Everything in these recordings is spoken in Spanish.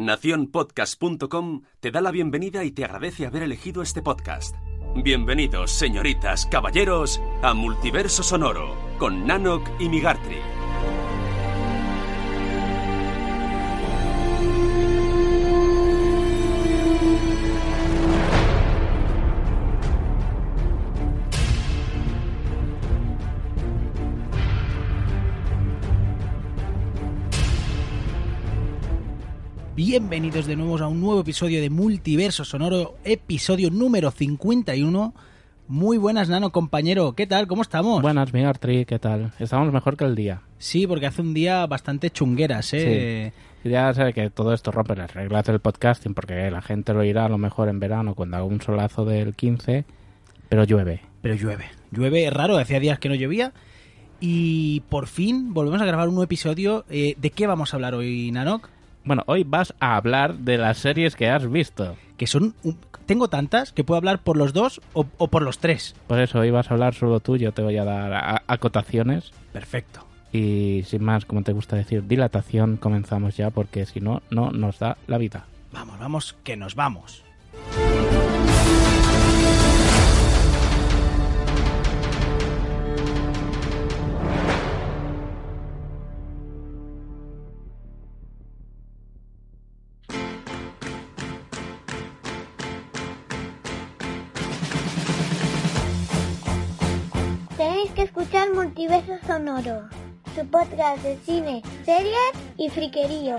Naciónpodcast.com te da la bienvenida y te agradece haber elegido este podcast. Bienvenidos, señoritas, caballeros, a Multiverso Sonoro con Nanok y Migartri. Bienvenidos de nuevo a un nuevo episodio de Multiverso Sonoro, episodio número 51. Muy buenas, Nano, compañero. ¿Qué tal? ¿Cómo estamos? Buenas, mi Artri, ¿qué tal? Estamos mejor que el día. Sí, porque hace un día bastante chungueras, ¿eh? Sí. Ya sabe que todo esto rompe las reglas del podcasting porque la gente lo irá a lo mejor en verano cuando haga un solazo del 15, pero llueve. Pero llueve. Llueve raro, hacía días que no llovía. Y por fin volvemos a grabar un nuevo episodio. Eh, ¿De qué vamos a hablar hoy, Nanok? Bueno, hoy vas a hablar de las series que has visto. Que son... un- Tengo tantas que puedo hablar por los dos o, o por los tres. Por eso hoy vas a hablar solo tú, yo te voy a dar acotaciones. Perfecto. Y sin más, como te gusta decir, dilatación, comenzamos ya porque si no, no nos da la vida. Vamos, vamos, que nos vamos. Sonoro, podcast de cine, series y friquerío.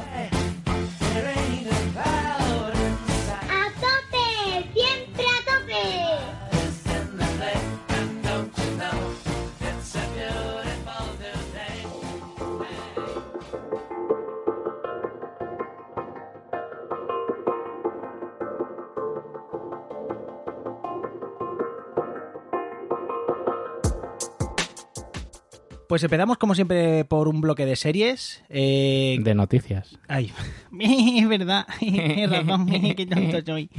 Pues empezamos como siempre por un bloque de series. Eh, De noticias. Ay, es verdad, es razón, qué tonto soy.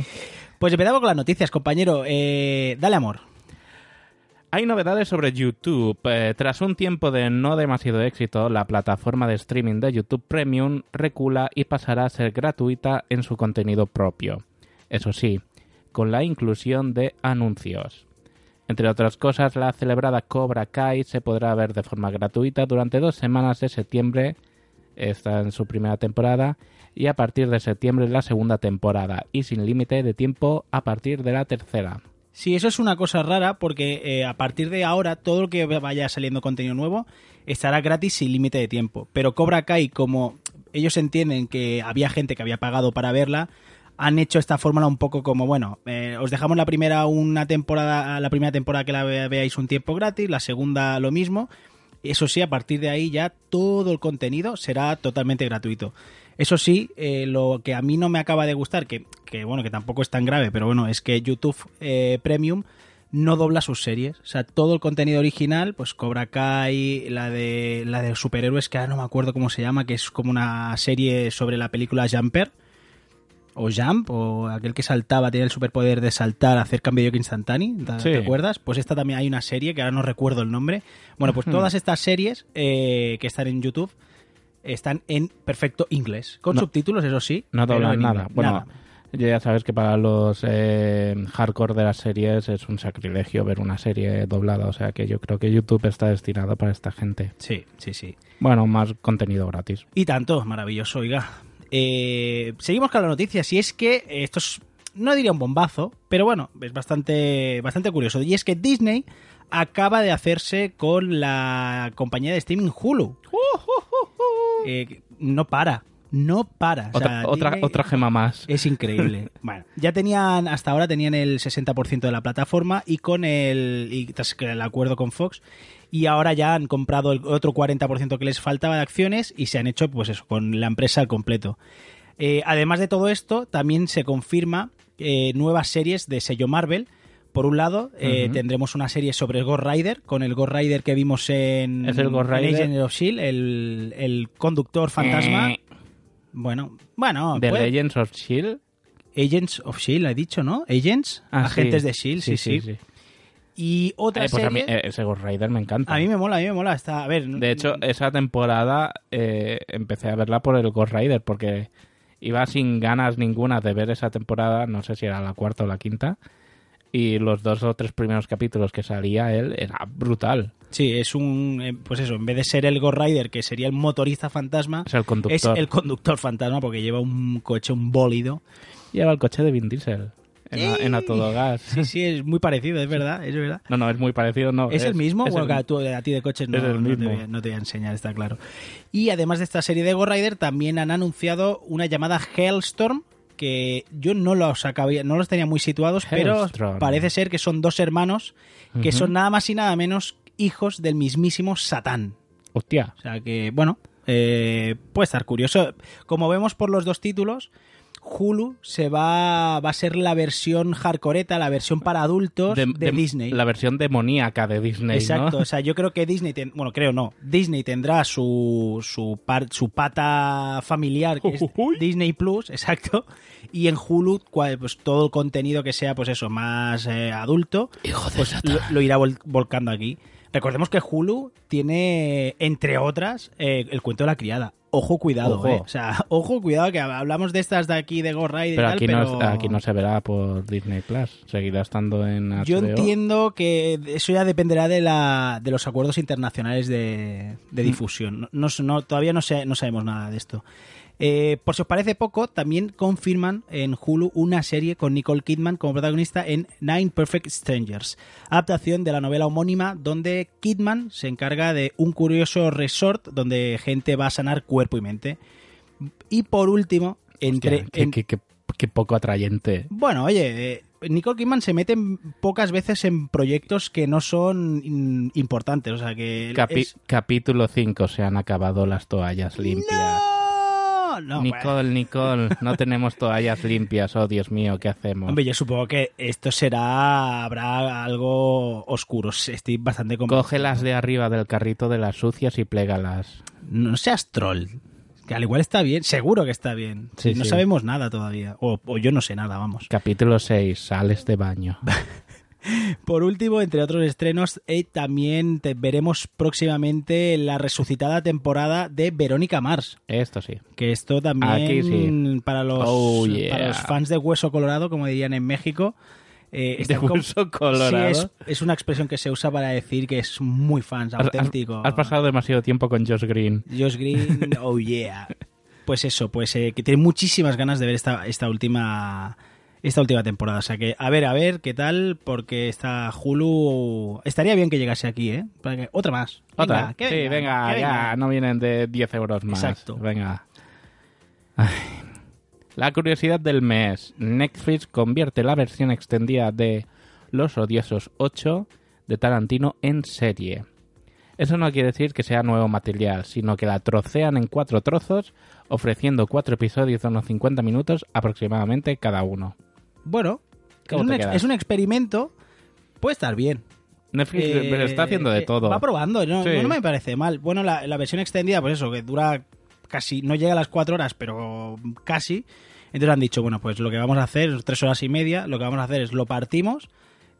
Pues empezamos con las noticias, compañero. Eh, dale amor. Hay novedades sobre YouTube. Eh, tras un tiempo de no demasiado éxito, la plataforma de streaming de YouTube Premium recula y pasará a ser gratuita en su contenido propio. Eso sí, con la inclusión de anuncios. Entre otras cosas, la celebrada Cobra Kai se podrá ver de forma gratuita durante dos semanas de septiembre, está en su primera temporada, y a partir de septiembre la segunda temporada, y sin límite de tiempo a partir de la tercera. Sí, eso es una cosa rara porque eh, a partir de ahora todo lo que vaya saliendo contenido nuevo estará gratis sin límite de tiempo. Pero Cobra Kai, como ellos entienden que había gente que había pagado para verla, han hecho esta fórmula un poco como, bueno, eh, os dejamos la primera una temporada, la primera temporada que la ve- veáis un tiempo gratis, la segunda lo mismo. Eso sí, a partir de ahí ya todo el contenido será totalmente gratuito. Eso sí, eh, lo que a mí no me acaba de gustar, que, que, bueno, que tampoco es tan grave, pero bueno, es que YouTube eh, Premium no dobla sus series. O sea, todo el contenido original, pues Cobra Kai, la de la de superhéroes, que ahora no me acuerdo cómo se llama, que es como una serie sobre la película Jumper. O Jump, o aquel que saltaba, tenía el superpoder de saltar, hacer cambio de yoke instantáneo, ¿te, Sí. te acuerdas? Pues esta también hay una serie que ahora no recuerdo el nombre. Bueno, pues todas estas series eh, que están en YouTube están en perfecto inglés, con No. subtítulos, eso sí. No doblan en nada. inglés, Bueno, nada. ya sabes que para los eh, hardcore de las series es un sacrilegio ver una serie doblada, o sea que yo creo que YouTube está destinado para esta gente. Sí, sí, sí. Bueno, más contenido gratis. Y tanto, maravilloso, oiga. Eh, seguimos con la noticia, si es que esto es, no diría un bombazo, pero bueno, es bastante, bastante curioso. Y es que Disney acaba de hacerse con la compañía de streaming Hulu. Eh, no para, no para. O Otra, sea, otra, gema más. Es increíble. bueno, ya tenían, hasta ahora tenían el 60% de la plataforma y con el, y tras que el acuerdo con Fox, y ahora ya han comprado el otro 40% que les faltaba de acciones y se han hecho, pues eso, con la empresa al completo. Eh, además de todo esto, también se confirma eh, nuevas series de sello Marvel. Por un lado, eh, tendremos una serie sobre Ghost Rider, con el Ghost Rider que vimos en, ¿Es el Ghost en Rider? Of S.H.I.E.L.D., el, el conductor fantasma. Bueno, bueno, The puede- Legends of Shield. Agents of S.H.I.E.L.D., he dicho, ¿no? Agents, Ah, agentes sí. de S.H.I.E.L.D., sí, sí. Y otra Eh, pues a mí, serie... eh, ese Ghost Rider me encanta. a mí me mola, a mí me mola. Está, a ver, De hecho, esa temporada eh, empecé a verla por el Ghost Rider porque iba sin ganas ninguna de ver esa temporada, no sé si era la cuarta o la quinta, y los dos o tres primeros capítulos que salía él era brutal. Sí, es un. eh, Pues eso, en vez de ser el Ghost Rider, que sería el motorista fantasma, Es el conductor. es el conductor fantasma porque lleva un coche, un bólido. Lleva el coche de Vin Diesel en, a, en a todo gas. Sí, sí, es muy parecido, es verdad, es verdad. No, no, es muy parecido, no. ¿Es, el mismo? es bueno, el- a, tú- a ti de coches no, no te voy a, no te voy a enseñar, está claro. Y además de esta serie de Ghost Rider, también han anunciado una llamada Hellstorm, que yo no los acabé, no los tenía muy situados, pero parece ser que son dos hermanos que son nada más y nada menos hijos del mismísimo Satán. Hostia. O sea que, bueno, eh, puede estar curioso. Como vemos por los dos títulos, Hulu se va, va a ser la versión hardcoreta, la versión para adultos de, de- Disney. La versión demoníaca de Disney, Exacto, ¿no? o sea, yo creo que Disney, ten- bueno, creo no, Disney tendrá su, su, par- su pata familiar, que es Ujujuy. Disney Plus, exacto, y en Hulu, cual- pues todo el contenido que sea, pues eso, más eh, adulto, pues lo, lo irá vol- volcando aquí. Recordemos que Hulu tiene, entre otras, eh, el cuento de la criada. Ojo, cuidado, Ojo. eh. O sea, ojo, cuidado, que hablamos de estas de aquí de Ghost Rider y Pero tal, aquí, no, pero... aquí no se verá por Disney Plus. Seguirá estando en HBO. Yo entiendo que eso ya dependerá de, la, de los acuerdos internacionales de, Mm. de difusión. No, no- no- todavía no, sé, no sabemos nada de esto. Eh, por si os parece poco, también confirman en Hulu una serie con Nicole Kidman como protagonista en Nine Perfect Strangers, adaptación de la novela homónima donde Kidman se encarga de un curioso resort donde gente va a sanar cuerpo y mente. Y por último, entre, Hostia, qué, poco atrayente. bueno, oye, eh, Nicole Kidman se mete pocas veces en proyectos que no son importantes, o sea que Capi- es- Capítulo 5. Se han acabado las toallas limpias. ¡No! No. Nicole, Nicole, no tenemos toallas limpias. Oh, Dios mío, ¿qué hacemos? Hombre, yo supongo que esto será, habrá algo oscuro, estoy bastante. Cógelas de arriba del carrito de las sucias y plégalas. No seas troll, que al igual está bien, seguro que está bien. Sí, no sí. sabemos nada todavía, o, o yo no sé nada, vamos. Capítulo 6. Sales de baño. Por último, entre otros estrenos, eh, también te- veremos próximamente la resucitada temporada de Verónica Mars. Esto sí. Que esto también Aquí sí. para, los, Oh, yeah. para los fans de Hueso Colorado, como dirían en México, eh, De están com- hueso colorado. Sí, es, es una expresión que se usa para decir que es muy fans, Has- has- auténtico. Has, pasado demasiado tiempo con Josh Green. Josh Green, oh yeah. Pues eso, pues eh, que tiene muchísimas ganas de ver esta, esta última esta última temporada. O sea que, a ver, a ver qué tal, porque esta Hulu estaría bien que llegase aquí, ¿eh? Para que- otra más. Venga, Otra. que sí, venga, venga, que ya, venga. no vienen de 10 euros más. Exacto. Venga. Ay. La curiosidad del mes. Netflix convierte la versión extendida de Los Odiosos 8 de Tarantino en serie. Eso no quiere decir que sea nuevo material, sino que la trocean en cuatro trozos, ofreciendo cuatro episodios de unos 50 minutos aproximadamente cada uno. Bueno, es ¿Cómo un, es experimento, puede estar bien. Netflix Eh, está haciendo de eh, todo. Va probando, no, Sí. no me parece mal. Bueno, la, la versión extendida, pues eso, que dura casi, no llega a las cuatro horas, pero casi. Entonces han dicho, bueno, pues lo que vamos a hacer es tres horas y media, lo que vamos a hacer es lo partimos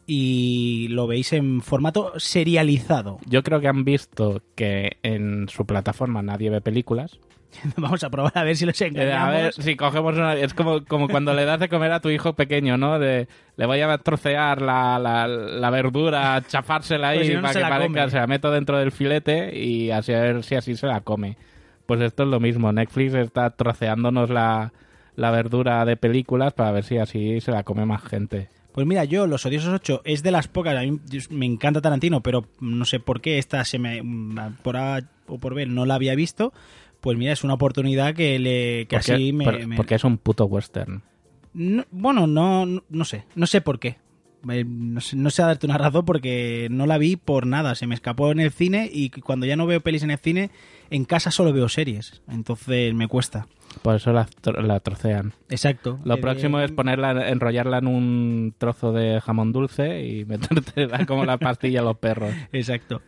y lo veis en formato serializado. Yo creo que han visto que en su plataforma nadie ve películas. vamos a probar a ver si los Eh, engañamos. A ver, si cogemos una... Es como, como cuando le das de comer a tu hijo pequeño, ¿no? De, le voy a trocear la, la, la verdura, chafársela ahí Pues si no, no para que la parezca, come. se la meto dentro del filete y así a ver si así se la come. Pues esto es lo mismo. Netflix está troceándonos la, la verdura de películas para ver si así se la come más gente. Pues mira, yo Los Odiosos 8 es de las pocas, a mí me encanta Tarantino, pero no sé por qué esta se me por A o por B no la había visto. Pues mira, es una oportunidad que le que Porque, así me, por- me- porque es un puto western. No- bueno, no, no sé, no sé por qué. Me- No sé, no sé darte una razón porque no la vi por nada, se me escapó en el cine y cuando ya no veo pelis en el cine, en casa solo veo series, entonces me cuesta. Por eso la, tro- la trocean. Exacto. Lo Eh, próximo es ponerla, enrollarla en un trozo de jamón dulce y metértela como la pastilla a los perros. Exacto.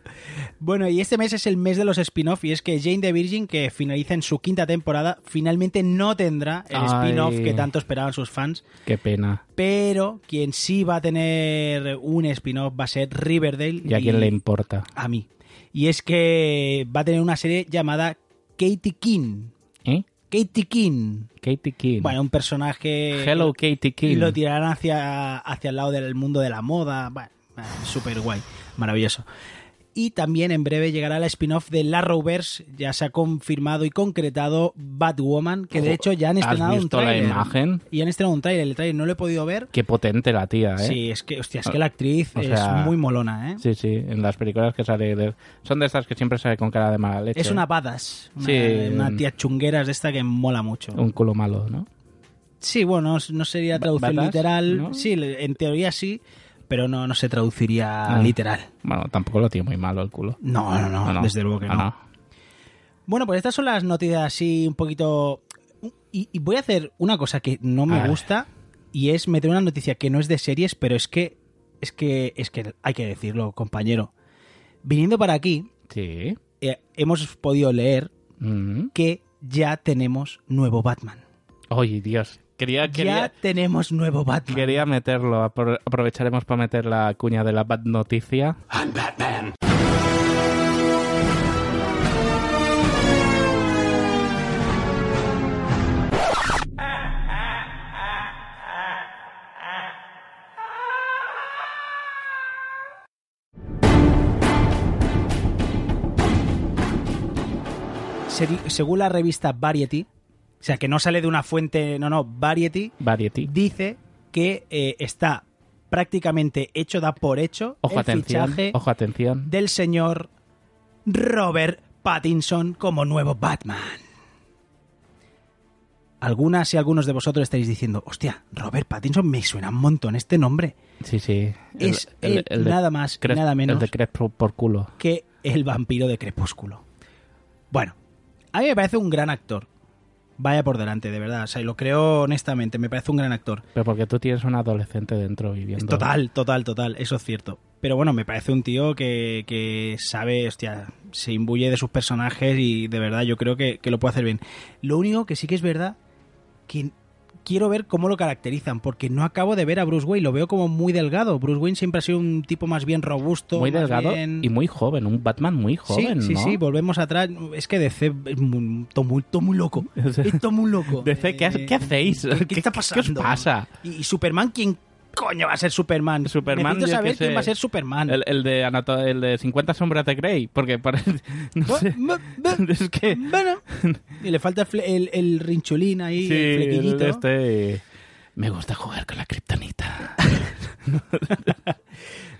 Bueno, y este mes es el mes de los spin-off y es que Jane the Virgin, que finaliza en su quinta temporada, finalmente no tendrá el spin-off que tanto esperaban sus fans, Qué pena. pero quien sí va a tener un spin-off va a ser Riverdale. ¿Y a quién le importa? A mí. Y es que va a tener una serie llamada Katie King. ¿Eh? Katie King. Katie King. Bueno, un personaje... Hello, Katie King. Y lo tirarán hacia, hacia el lado del mundo de la moda. Bueno, súper guay, maravilloso. Y también en breve llegará la spin-off de La Rovers. Ya se ha confirmado y concretado Batwoman, que de hecho ya han ¿has estrenado un visto la imagen? Y han estrenado un tráiler. El tráiler no lo he podido ver. Qué potente la tía, ¿eh? Sí, es que, hostia, es que la actriz O sea, es muy molona, ¿eh? Sí, sí, en las películas que sale de... Son de estas que siempre sale con cara de mala leche. Es una badass. Una, Sí, una un- tía chungera es de esta que mola mucho. Un culo malo, ¿no? Sí, bueno, no, no sería traducción ¿Badass? literal. ¿No? Sí, en teoría sí, pero no, no se traduciría Ah. literal. Bueno, tampoco lo tiene muy malo el culo. No, no, no, Ah, no. desde luego que Ah, no. Bueno, pues estas son las noticias así un poquito... Y, y voy a hacer una cosa que no me gusta y es meter una noticia que no es de series, pero es que es que es que hay que decirlo, compañero. Viniendo para aquí, Sí. eh, hemos podido leer Mm. que ya tenemos nuevo Batman. Ay, Dios. Quería, Ya quería, tenemos nuevo Batman. quería meterlo. Apro- Aprovecharemos para meter la cuña de la bad noticia. Seri- Según la revista Variety, sea, que no sale de una fuente, no, no, Variety, Variety. dice que eh, está prácticamente hecho, da por hecho, Ojo, el atención. fichaje Ojo, atención. del señor Robert Pattinson como nuevo Batman. Algunas y algunos de vosotros estáis diciendo, hostia, Robert Pattinson me suena un montón este nombre. Sí, sí. Es el- nada más y nada menos El de Crespo por culo. que el vampiro de Crepúsculo. Bueno, a mí me parece un gran actor. Vaya por delante, de verdad. O sea, y lo creo honestamente, me parece un gran actor. Pero porque tú tienes un adolescente dentro viviendo. Total, total, total, eso es cierto. Pero bueno, me parece un tío que, que sabe, hostia, se imbuye de sus personajes y de verdad yo creo que, que lo puede hacer bien. Lo único que sí que es verdad que quiero ver cómo lo caracterizan, porque no acabo de ver a Bruce Wayne, lo veo como muy delgado. Bruce Wayne siempre ha sido un tipo más bien robusto. Muy delgado bien- y muy joven. Un Batman muy joven, sí, sí, ¿no? sí, volvemos atrás. Es que DC es muy, todo muy, todo muy loco. Muy loco. DC, ¿qué, Eh, qué hacéis? ¿Qué, está pasando? ¿Qué os pasa? ¿Y, y Superman quién coño va a ser Superman? Superman, Necesito saber quién va a ser Superman. El, el de Anato- el de 50 sombras de Grey, porque parece... No Bu- sé. bu- bu- Es que... Bueno, y le falta el, el, rinchulín ahí, Sí, el flequillito. este... Me gusta jugar con la kriptonita.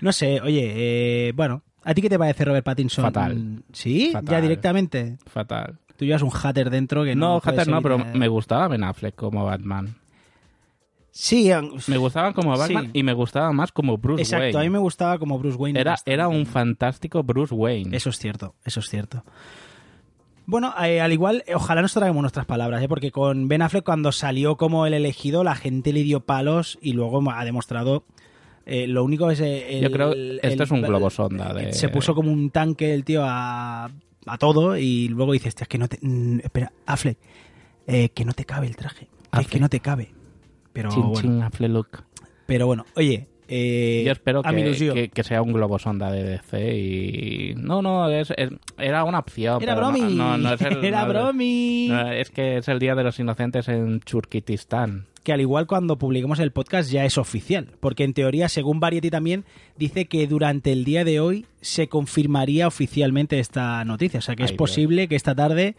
No sé, oye, eh, bueno, ¿a ti qué te parece Robert Pattinson? Fatal. ¿Sí? Fatal. Ya directamente. Fatal. Tú llevas un hatter dentro que no No, Hatter no, pero me gustaba Ben Affleck como Batman. Sí, Me gustaba como Batman Sí. y me gustaba más como Bruce exacto, Wayne. a mí me gustaba como Bruce Wayne. Era, era un fantástico Bruce Wayne. Eso es cierto, eso es cierto. Bueno, eh, al igual, eh, ojalá nos traigamos nuestras palabras, ¿eh? porque con Ben Affleck cuando salió como el elegido, la gente le dio palos y luego ha demostrado... eh, lo único es... eh, el- Yo creo el- esto es un globo sonda de- Se puso como un tanque el tío a, a todo y luego dices, "Hostia, es que no te... mm, espera, Affleck, eh, que no te cabe el traje. Es que no te cabe. Pero Chin, bueno, chin, pero bueno, oye... eh, Yo espero que, que- que sea un globo sonda de DC y... No, no, es- es- era una opción. Era no- bromi. No, no es el- Era bromi. es que es el Día de los Inocentes en Churquitistán. que al igual cuando publiquemos el podcast ya es oficial, porque en teoría, según Variety también, dice que durante el día de hoy se confirmaría oficialmente esta noticia, o sea que Ay, es Dios. posible que esta tarde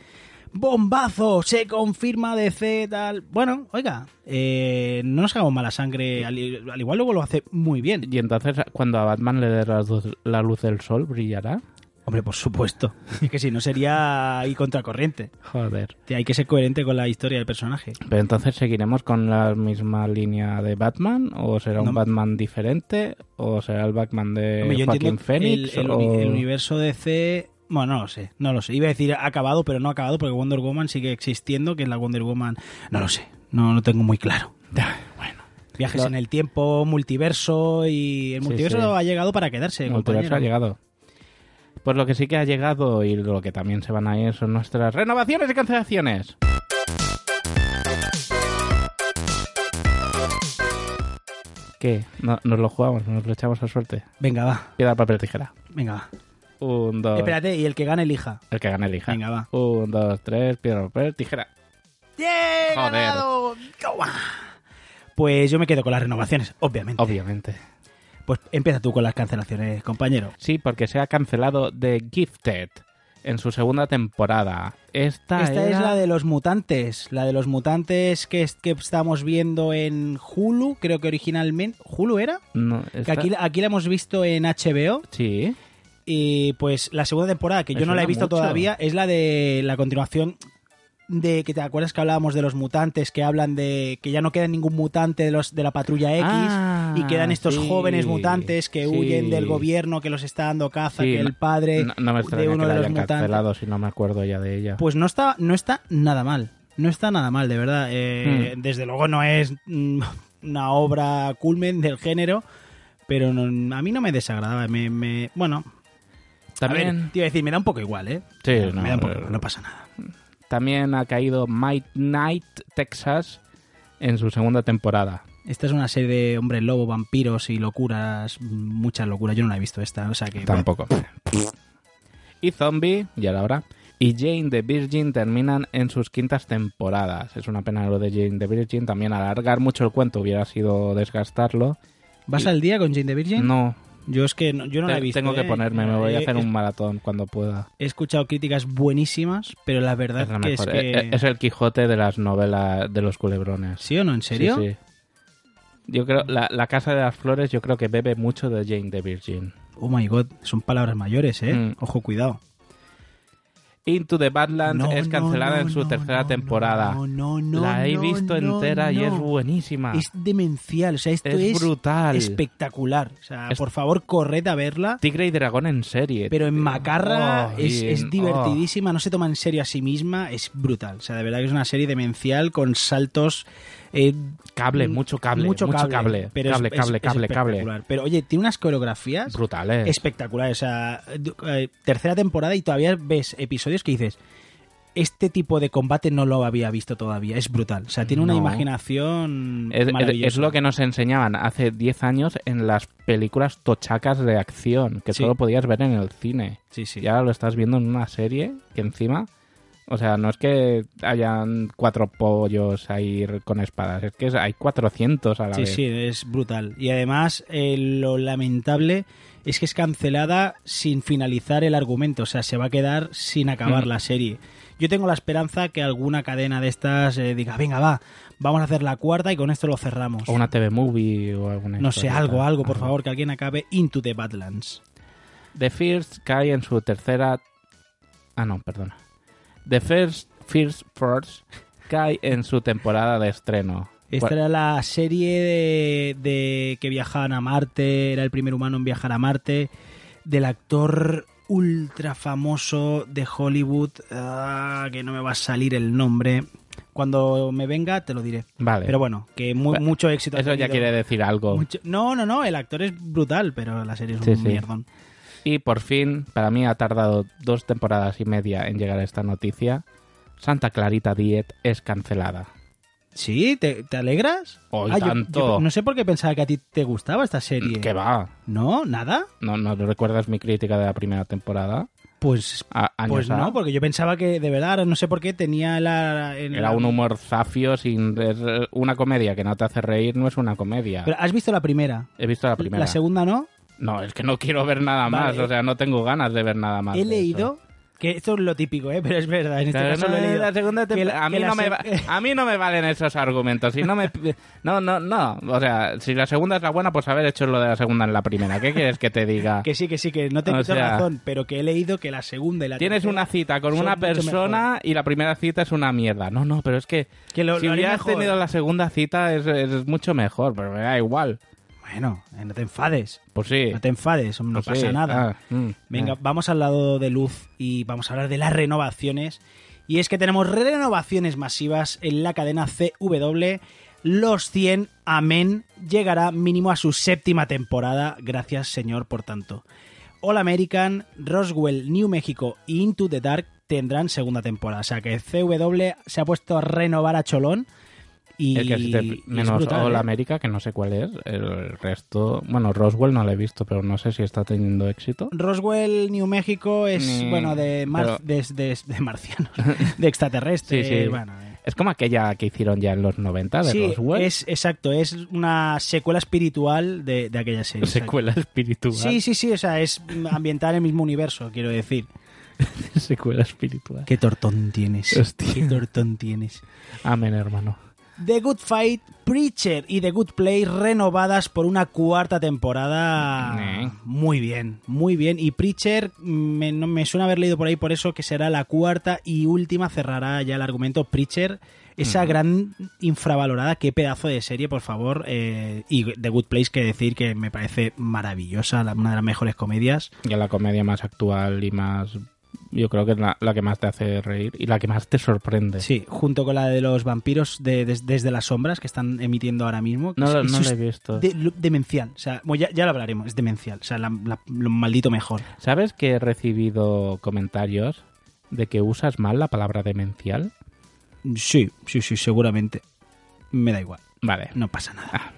bombazo, se confirma DC tal. Bueno, oiga, eh, no nos hagamos mala sangre, al, al igual luego lo hace muy bien. Y entonces, cuando a Batman le dé la luz, la luz del sol, brillará. Hombre, por supuesto, es que si no sería ahí contracorriente. Joder. Hay que ser coherente con la historia del personaje. Pero entonces, ¿seguiremos con la misma línea de Batman? ¿O será un. Batman diferente? ¿O será el Batman de Hombre, yo Joaquín Phoenix? el, el o- el universo DC Bueno, no lo sé, no lo sé. Iba a decir acabado, pero no acabado porque Wonder Woman sigue existiendo, que es la Wonder Woman. No lo sé, no lo tengo muy claro. Bueno. Viajes en el tiempo, multiverso y el multiverso sí. ha llegado para quedarse. El multiverso ha llegado. Pues lo que sí que ha llegado y lo que también se van a ir son nuestras renovaciones y cancelaciones. ¿Qué? No- ¿Nos lo jugamos? ¿Nos lo echamos a suerte? Venga, va, Piedra, papel, tijera. venga, va. Un, dos... Espérate, y el que gane elija. El que gane elija. Venga, va. Un, dos, tres, piedra, papel, tijera. ¡Bien! Joder. ganado! Pues yo me quedo con las renovaciones, obviamente. Obviamente. Pues empieza tú con las cancelaciones, compañero. Sí, porque se ha cancelado The Gifted en su segunda temporada. Esta, Esta es la de los mutantes, la de los mutantes que, es- que estamos viendo en Hulu, creo que originalmente. ¿Hulu era? No, Que esta- aquí, aquí la hemos visto en HBO. Sí. Y pues la segunda temporada, que Me yo no la he visto mucho. todavía, es la de la continuación de que te acuerdas que hablábamos de los mutantes que hablan de que ya no queda ningún mutante de los de la patrulla X Ah, y quedan estos sí, jóvenes mutantes que sí. huyen del gobierno que los está dando caza Sí, que el padre No, no me de uno que la de los mutantes si no me acuerdo ya de ella. pues no está no está nada mal no está nada mal de verdad Eh, Hmm. desde luego no es mm, una obra culmen del género pero no- a mí no me desagradaba me, me- bueno a ver, también, te iba a decir me da un poco igual eh Sí, me no, da un poco no pasa nada también ha caído Might Night Texas en su segunda temporada. Esta es una serie de hombres lobo, vampiros y locuras, muchas locuras. Yo no la he visto esta, o sea que... Tampoco. y Zombie, ya la hora. Y Jane the Virgin terminan en sus quintas temporadas. Es una pena lo de Jane the Virgin. También alargar mucho el cuento hubiera sido desgastarlo. ¿Vas al día con Jane the Virgin? No, Yo es que no, yo no la he visto. tengo que ¿eh? ponerme. Me voy a hacer un maratón cuando pueda. He escuchado críticas buenísimas, pero la verdad Es la que es que... Eh, Es el Quijote de las novelas de los culebrones. ¿Sí o no? ¿En serio? Sí, sí. Yo creo, la, la Casa de las Flores yo creo que bebe mucho de Jane the Virgin. Oh my god, son palabras mayores, ¿eh? Mm. Ojo, cuidado. Into the Badlands No, es cancelada no, en su tercera temporada. No, no, no, la he visto entera y es buenísima. Es demencial, o sea, esto Es es, brutal. espectacular. O sea, Es- por favor, corred a verla. Tigre y Dragón en serie. Pero en Macarra Oh, es, en- divertidísima, no se toma en serio a sí misma, es brutal. O sea, de verdad que es una serie demencial con saltos. Eh, oh, cable, mucho cable. mucho cable. pero es- cable, es- cable, es cable, cable. espectacular. Pero oye, tiene unas coreografías Brutales. espectaculares. O sea, eh, tercera temporada y todavía ves episodios que dices. Este tipo de combate no lo había visto todavía. Es brutal. O sea, tiene una No. imaginación Es, es- maravillosa. es lo que nos enseñaban hace 10 años en las películas tochacas de acción, que Sí. solo podías ver en el cine. Sí, sí. Y ahora lo estás viendo en una serie que encima... O sea, no es que hayan cuatro pollos ahí con espadas, es que hay 400 a la Sí, vez. sí, es brutal. Y además, eh, lo lamentable es que es cancelada sin finalizar el argumento. O sea, se va a quedar sin acabar Mm. la serie. Yo tengo la esperanza que alguna cadena de estas eh, diga, venga, va, vamos a hacer la cuarta y con esto lo cerramos. O una TV movie o alguna no sé, algo, algo, por favor, que alguien acabe Into the Badlands. The First cae en su tercera... Ah, no, perdona. The First First Force cae en su temporada de estreno. Esta era la serie de, de que viajaban a Marte, era el primer humano en viajar a Marte, del actor ultra famoso de Hollywood, ah, que no me va a salir el nombre. Cuando me venga te lo diré. Vale. Pero bueno, que mu- Bueno, mucho éxito. Eso ya quiere decir algo. Mucho- No, no, no, el actor es brutal, pero la serie es Sí, un sí. mierdón. Y por fin, para mí ha tardado dos temporadas y media en llegar esta noticia. Santa Clarita Diet es cancelada. ¿Sí? ¿Te, te alegras? Ah, yo- tanto. yo no sé por qué pensaba que a ti te gustaba esta serie. ¿Qué va? ¿No? ¿Nada? ¿No, ¿No recuerdas mi crítica de la primera temporada? Pues A- Pues A? no, porque yo pensaba que de verdad, no sé por qué, tenía la... Era la- un humor zafio sin... eh, Una comedia que no te hace reír no es una comedia. Pero has visto la primera. He visto la primera. La segunda no. No, es que no quiero ver nada Vale. más. O sea, no tengo ganas de ver nada más. He leído que esto es lo típico, ¿eh? pero es verdad, en este Claro, caso no, lo he leído. la segunda la- a, mí no me va- a mí no me valen esos argumentos. Si no, me, no, no, no. O sea, si la segunda es la buena, pues haber hecho lo de la segunda en la primera. ¿Qué quieres que te diga? Que sí, que sí, que no te O quito sea- razón, pero que he leído que la segunda y la Tienes una cita con una persona y la primera cita es una mierda. No, no, pero es que, Que lo- si lo hubieras mejor. tenido la segunda cita es, es mucho mejor, pero me da igual. Bueno, eh, no te enfades. Pues sí. No te enfades, no Pues sí. pasa nada. Ah, mm, Venga, ah. vamos al lado de luz y vamos a hablar de las renovaciones. Y es que tenemos renovaciones masivas en la cadena CW. Los 100, amén, llegará mínimo a su séptima temporada. Gracias, señor, por tanto. All American, Roswell, New Mexico y Into the Dark tendrán segunda temporada. O sea que CW se ha puesto a renovar a Cholón. Y, El que existe y es menos brutal, All ¿eh? América, que no sé cuál es. El resto, bueno, Roswell no lo he visto, pero no sé si está teniendo éxito. Roswell, New México es, Ni- bueno, de, mar- pero- de, de- de marcianos, de extraterrestres. Sí, sí. Bueno, eh. Es como aquella que hicieron ya en los 90 de Sí, Roswell. es exacto, es una secuela espiritual de, de aquella serie. Secuela espiritual. Sí, sí, sí, o sea, es ambiental en el mismo universo, quiero decir. Secuela espiritual. Qué tortón tienes. Hostia. Qué tortón tienes. Amén, hermano. The Good Fight, Preacher y The Good Play renovadas por una cuarta temporada. Eh. Muy bien, muy bien. Y Preacher me, no, me suena haber leído por ahí por eso que será la cuarta y última. Cerrará ya el argumento Preacher. Esa gran infravalorada, qué pedazo de serie, por favor. eh, y The Good Place, que decir que me parece maravillosa, una de las mejores comedias. Y la comedia más actual y más... Yo creo que es la, la que más te hace reír y la que más te sorprende. Sí, junto con la de los vampiros de, des- desde las sombras que están emitiendo ahora mismo. No, Eso no lo he visto. de- demencial. O sea, ya, ya lo hablaremos, es demencial. O sea, la- la- lo maldito mejor. ¿Sabes que he recibido comentarios de que usas mal la palabra demencial? Sí, sí, sí, seguramente. Me da igual, Vale. no pasa nada. Ah.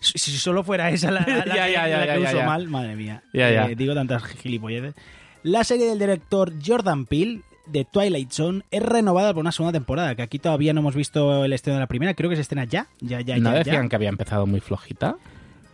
Si, si solo fuera esa la, la- la Ya, que, ya, la uso mal, madre mía. Ya, ya. Eh, digo tantas gilipolleces. La serie del director Jordan Peele de Twilight Zone es renovada por una segunda temporada, que aquí todavía no hemos visto el estreno de la primera, creo que se estrena ya, ya, ya, ¿No ya, ya. decían que había empezado muy flojita?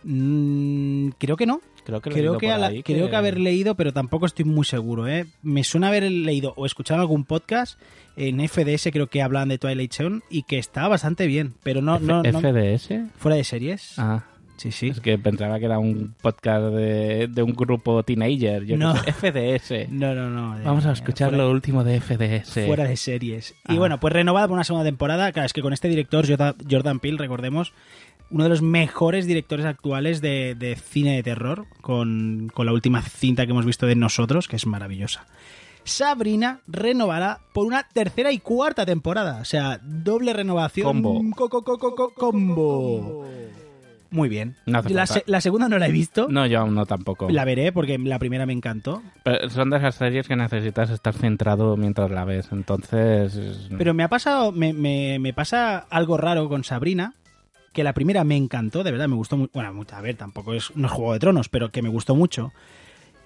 Mm, creo que no. Creo que, Creo que, a la- ahí creo que haber leído, pero tampoco estoy muy seguro. ¿eh? Me suena haber leído o escuchado algún podcast en FDS, creo que hablaban de Twilight Zone y que estaba bastante bien, pero no, no, no ¿FDS? fuera de series. Ah, Sí, sí. es que pensaba que era un podcast de, de un grupo teenager. Yo No. sé, FDS. No, no, no. de- Vamos a escuchar fuera- lo último de FDS. Fuera de series. Y Ah. bueno, pues renovada por una segunda temporada. Claro, es que con este director, Jordan- Peele, recordemos, uno de los mejores directores actuales de, de cine de terror, con, con la última cinta que hemos visto de nosotros, que es maravillosa. Sabrina renovará por una tercera y cuarta temporada. O sea, doble renovación. Combo. Co- co- co- co- co- combo. Muy bien. No la, falta. se- la segunda no la he visto. No, yo aún no tampoco. La veré porque la primera me encantó. Pero son de esas series que necesitas estar centrado mientras la ves. Entonces. es- Pero me ha pasado, me, me- me pasa algo raro con Sabrina, que la primera me encantó, de verdad, me gustó mucho. Bueno, a ver, tampoco es, no es Juego de Tronos, pero que me gustó mucho.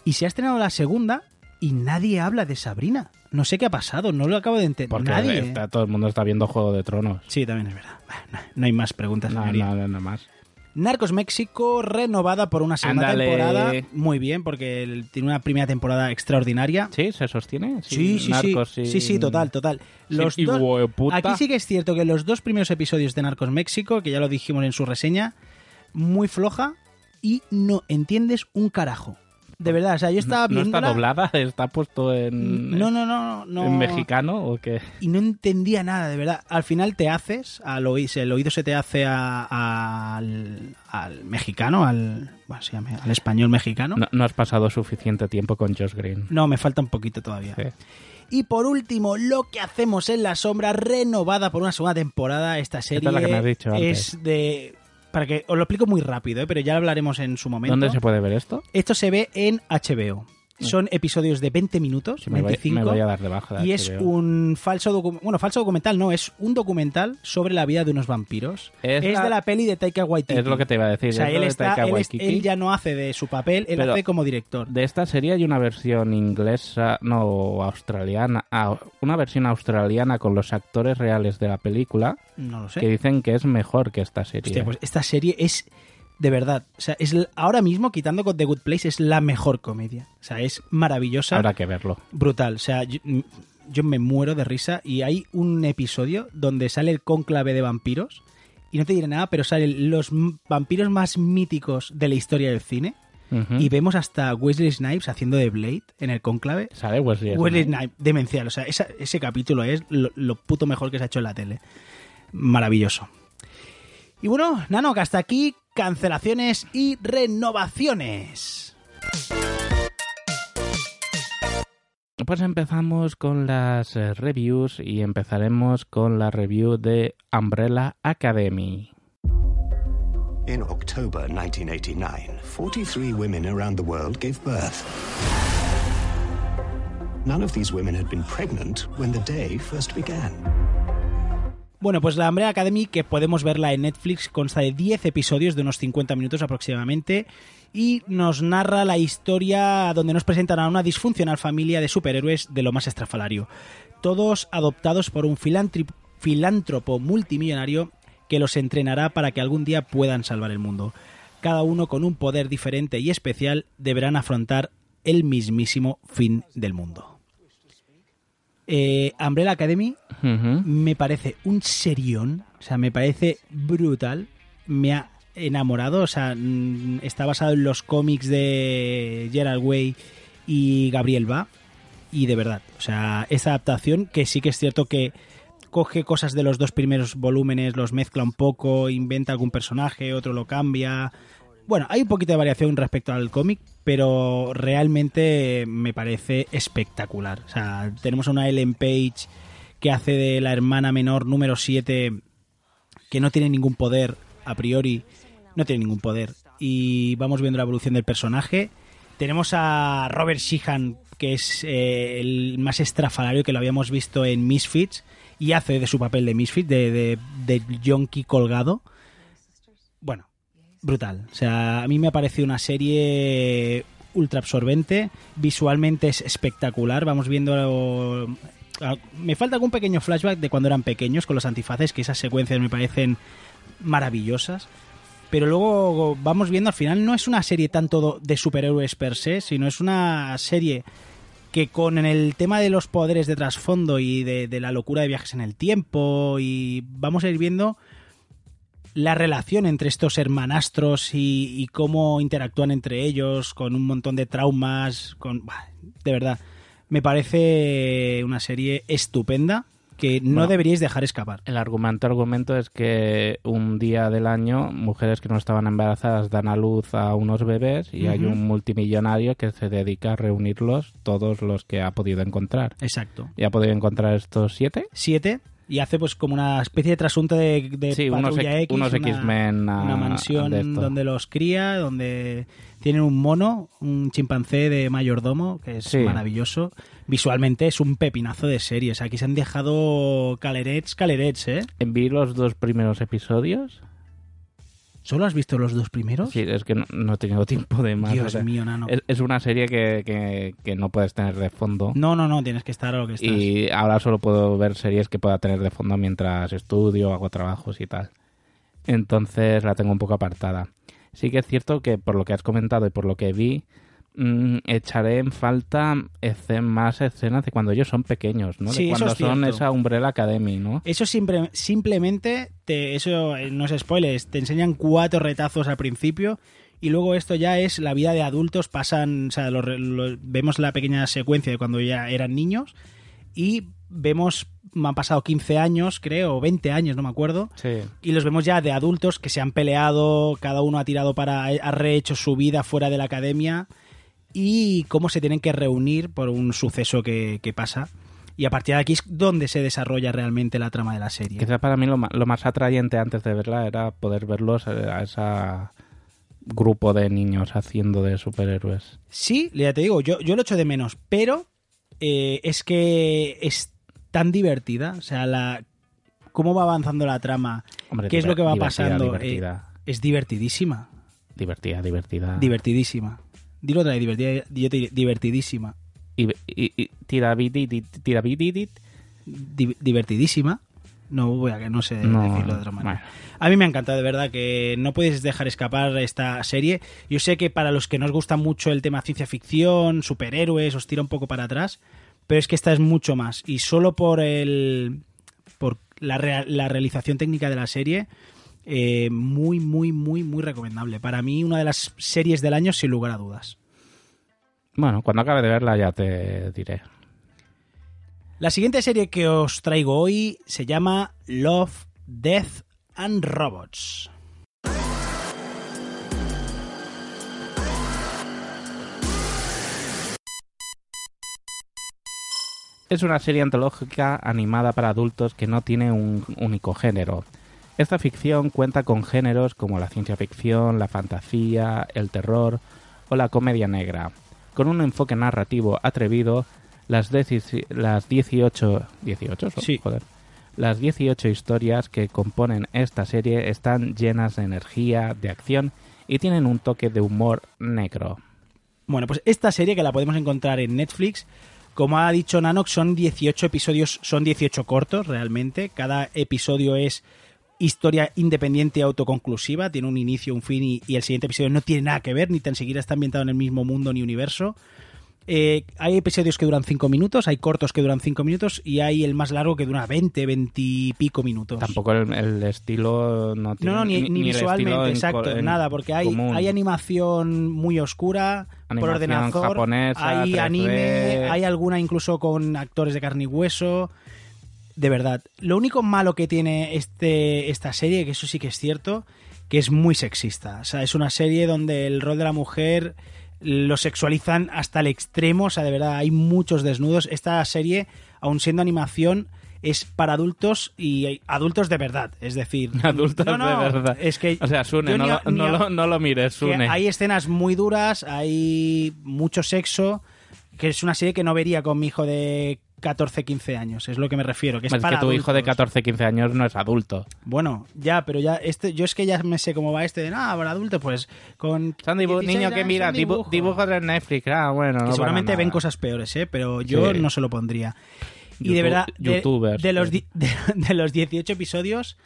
Y se ha estrenado la segunda y nadie habla de Sabrina. No sé qué ha pasado, no lo acabo de entender. Porque Nadie. está- todo el mundo está viendo Juego de Tronos. Sí, también es verdad. No hay más preguntas. No, no, no, no más. Narcos México renovada por una segunda temporada. Muy bien, porque tiene una primera temporada extraordinaria. ¿Sí? ¿Se sostiene? Sí, sí, Narcos sí. y- Sí, sí, total, total. Los y dos- hueputa. Aquí sí que es cierto que los dos primeros episodios de Narcos México, que ya lo dijimos en su reseña, muy floja y no entiendes un carajo. De verdad, o sea, yo estaba ¿No viendo. está doblada? ¿Está puesto en, No, no, no, no. en mexicano o qué? Y no entendía nada, de verdad. Al final te haces, al oí- el oído se te hace a- a- al, al mexicano, al, bueno, llama, al español mexicano. No, no has pasado suficiente tiempo con Josh Green. No, me falta un poquito todavía. Sí. Y por último, lo que hacemos en la sombra, renovada por una segunda temporada. Esta serie es la que me has dicho antes. es de. Para que os lo explico muy rápido, ¿eh? pero ya hablaremos en su momento. ¿Dónde se puede ver esto? Esto se ve en HBO. Son episodios de 20 minutos, me, voy, 25. me voy a dar de baja. de y es un falso documental. Bueno, falso documental no, es un documental sobre la vida de unos vampiros. Es Es, la- de la peli de Taika Waititi. Es lo que te iba a decir. O sea, es lo él, está, él, es- Waititi. él ya no hace de su papel, él Pero- hace como director. De esta serie hay una versión inglesa, no, australiana, ah, una versión australiana con los actores reales de la película No lo sé. que dicen que es mejor que esta serie. Hostia, pues esta serie es de verdad, o sea, es ahora mismo quitando con The Good Place es la mejor comedia. O sea, es maravillosa, Habrá que verlo. brutal. O sea, yo, mm, yo me muero de risa y hay un episodio donde sale el cónclave de vampiros y no te diré nada, pero salen los vampiros más míticos de la historia del cine y vemos hasta Wesley Snipes haciendo de Blade en el cónclave. Sale Wesley. Wesley Snipes. Snipes, demencial. O sea, esa- ese capítulo es lo, lo puto mejor que se ha hecho en la tele. Maravilloso. Y bueno, Nano, que hasta aquí cancelaciones y renovaciones. Pues empezamos con las eh, reviews y empezaremos con la review de Umbrella Academy. In October 1989, 43 women around the world gave birth. None of these women had been pregnant when the day first began. Bueno, pues la Umbrella Academy, que podemos verla en Netflix, consta de 10 episodios de unos 50 minutos aproximadamente y nos narra la historia donde nos presentan a una disfuncional familia de superhéroes de lo más estrafalario. Todos adoptados por un filántropo multimillonario que los entrenará para que algún día puedan salvar el mundo. Cada uno con un poder diferente y especial deberán afrontar el mismísimo fin del mundo. Eh, Umbrella Academy me parece un serión, o sea, me parece brutal, me ha enamorado, o sea, mm, está basado en los cómics de Gerald Way y Gabriel Ba, y de verdad, o sea, esta adaptación que sí que es cierto que coge cosas de los dos primeros volúmenes, los mezcla un poco, inventa algún personaje, otro lo cambia. Bueno, hay un poquito de variación respecto al cómic, pero realmente me parece espectacular. O sea, tenemos a una Ellen Page que hace de la hermana menor número 7 que no tiene ningún poder a priori, no tiene ningún poder. Y vamos viendo la evolución del personaje. Tenemos a Robert Sheehan, que es eh, el más estrafalario que lo habíamos visto en Misfits, y hace de su papel de Misfit, de, de, de colgado. Bueno, brutal. O sea, a mí me ha parecido una serie ultra absorbente. Visualmente es espectacular. Vamos viendo. Me falta algún pequeño flashback de cuando eran pequeños con los antifaces, que esas secuencias me parecen maravillosas. Pero luego vamos viendo al final no es una serie tanto de superhéroes per se, sino es una serie que con el tema de los poderes de trasfondo y de, de la locura de viajes en el tiempo y vamos a ir viendo la relación entre estos hermanastros y, y cómo interactúan entre ellos con un montón de traumas, con bah, de verdad me parece una serie estupenda que no Bueno. deberíais dejar escapar. El argumento, argumento es que un día del año mujeres que no estaban embarazadas dan a luz a unos bebés y hay un multimillonario que se dedica a reunirlos todos los que ha podido encontrar. Exacto. ¿Y ha podido encontrar estos siete? Siete y hace pues como una especie de trasunto de, de Sí, unos X- X, unos una- X-Men, ah, una mansión donde los cría, donde tienen un mono, un chimpancé de mayordomo, que es Sí. maravilloso. Visualmente es un pepinazo de series. Aquí se han dejado calerets, calerets, ¿eh? Vi los dos primeros episodios. ¿Solo has visto los dos primeros? Sí, es que no, no he tenido tiempo de más. Dios o sea, mío, nano. Es, es una serie que, que- que no puedes tener de fondo. No, no, no, tienes que estar a lo que estás. Y ahora solo puedo ver series que pueda tener de fondo mientras estudio, hago trabajos y tal. Entonces la tengo un poco apartada. Sí que es cierto que por lo que has comentado y por lo que vi, mm, echaré en falta más escenas de cuando ellos son pequeños, ¿no? De eso cuando es son cierto. esa Umbrella Academy, ¿no? Eso simple- simplemente, te, eso eh, no es spoilers, te enseñan cuatro retazos al principio y luego esto ya es la vida de adultos, pasan, o sea, lo re- lo- vemos la pequeña secuencia de cuando ya eran niños y vemos, me han pasado 15 años, creo, o 20 años, no me acuerdo, Sí. y los vemos ya de adultos que se han peleado, cada uno ha tirado para, ha rehecho su vida fuera de la academia y cómo se tienen que reunir por un suceso que, que pasa. Y a partir de aquí es donde se desarrolla realmente la trama de la serie. Quizá para mí lo lo más atrayente antes de verla era poder verlos eh, a ese grupo de niños haciendo de superhéroes. Sí, ya te digo, yo, yo lo echo de menos, pero eh, es que es tan divertida, o sea, la cómo va avanzando la trama, Hombre, qué es lo que va divertida, pasando, Divertida, eh, es divertidísima, divertida, divertida. divertidísima. Dilo otra vez, divertida, divertidísima. y, divertidísima. No voy a que no sé No, decirlo de otra manera. bueno. A mí me ha encantado, de verdad, que no puedes dejar escapar esta serie. Yo sé que para los que nos gusta mucho el tema ciencia ficción, superhéroes, os tira un poco para atrás, pero es que esta es mucho más. Y solo por el por la, la realización técnica de la serie, eh, muy, muy, muy, muy recomendable. Para mí, una de las series del año, sin lugar a dudas. Bueno, cuando acabe de verla ya te diré. La siguiente serie que os traigo hoy se llama Love, Death and Robots. Es una serie antológica animada para adultos que no tiene un único género. Esta ficción cuenta con géneros como la ciencia ficción, la fantasía, el terror o la comedia negra. Con un enfoque narrativo atrevido, las, las 18... 18 son? Sí. Joder. Las 18 historias que componen esta serie están llenas de energía, de acción y tienen un toque de humor negro. Bueno, pues esta serie que la podemos encontrar en Netflix, como ha dicho Nanox, son 18 episodios, son 18 cortos realmente. Cada episodio es historia independiente y autoconclusiva, tiene un inicio, un fin y, y el siguiente episodio no tiene nada que ver, ni tan siquiera está ambientado en el mismo mundo ni universo. Eh, hay episodios que duran 5 minutos, hay cortos que duran 5 minutos y hay el más largo que dura 20, 20 y pico minutos. Tampoco el, el estilo no tiene No, no, ni, visualmente, exacto, en nada, porque hay, común. hay animación muy oscura por ordenador, japonesa, hay 3D. anime, hay alguna incluso con actores de carne y hueso. De verdad, lo único malo que tiene este, esta serie, que eso sí que es cierto, que es muy sexista. O sea, es una serie donde el rol de la mujer lo sexualizan hasta el extremo, o sea, de verdad, hay muchos desnudos. Esta serie, aun siendo animación, es para adultos y adultos de verdad, es decir, Adultos no, no, de verdad. Es que O sea, Sune, no, lo, a- no, lo, no lo mires, Sune. hay escenas muy duras, hay mucho sexo, que es una serie que no vería con mi hijo de 14, 15 años, es lo que me refiero. Que es, es para que tu hijo de adultos. 14, 15 años no es adulto. Bueno, ya, pero ya, este, yo es que ya me sé cómo va este de nada, para adultos, pues con. Son dibu- 16 niños que mira son dibu- dibujos. en Netflix. Ah, bueno, no seguramente ven cosas peores, ¿eh? Pero yo Sí. no se lo pondría. Y YouTube- de verdad, de, youtubers, de los, de, de los 18 episodios,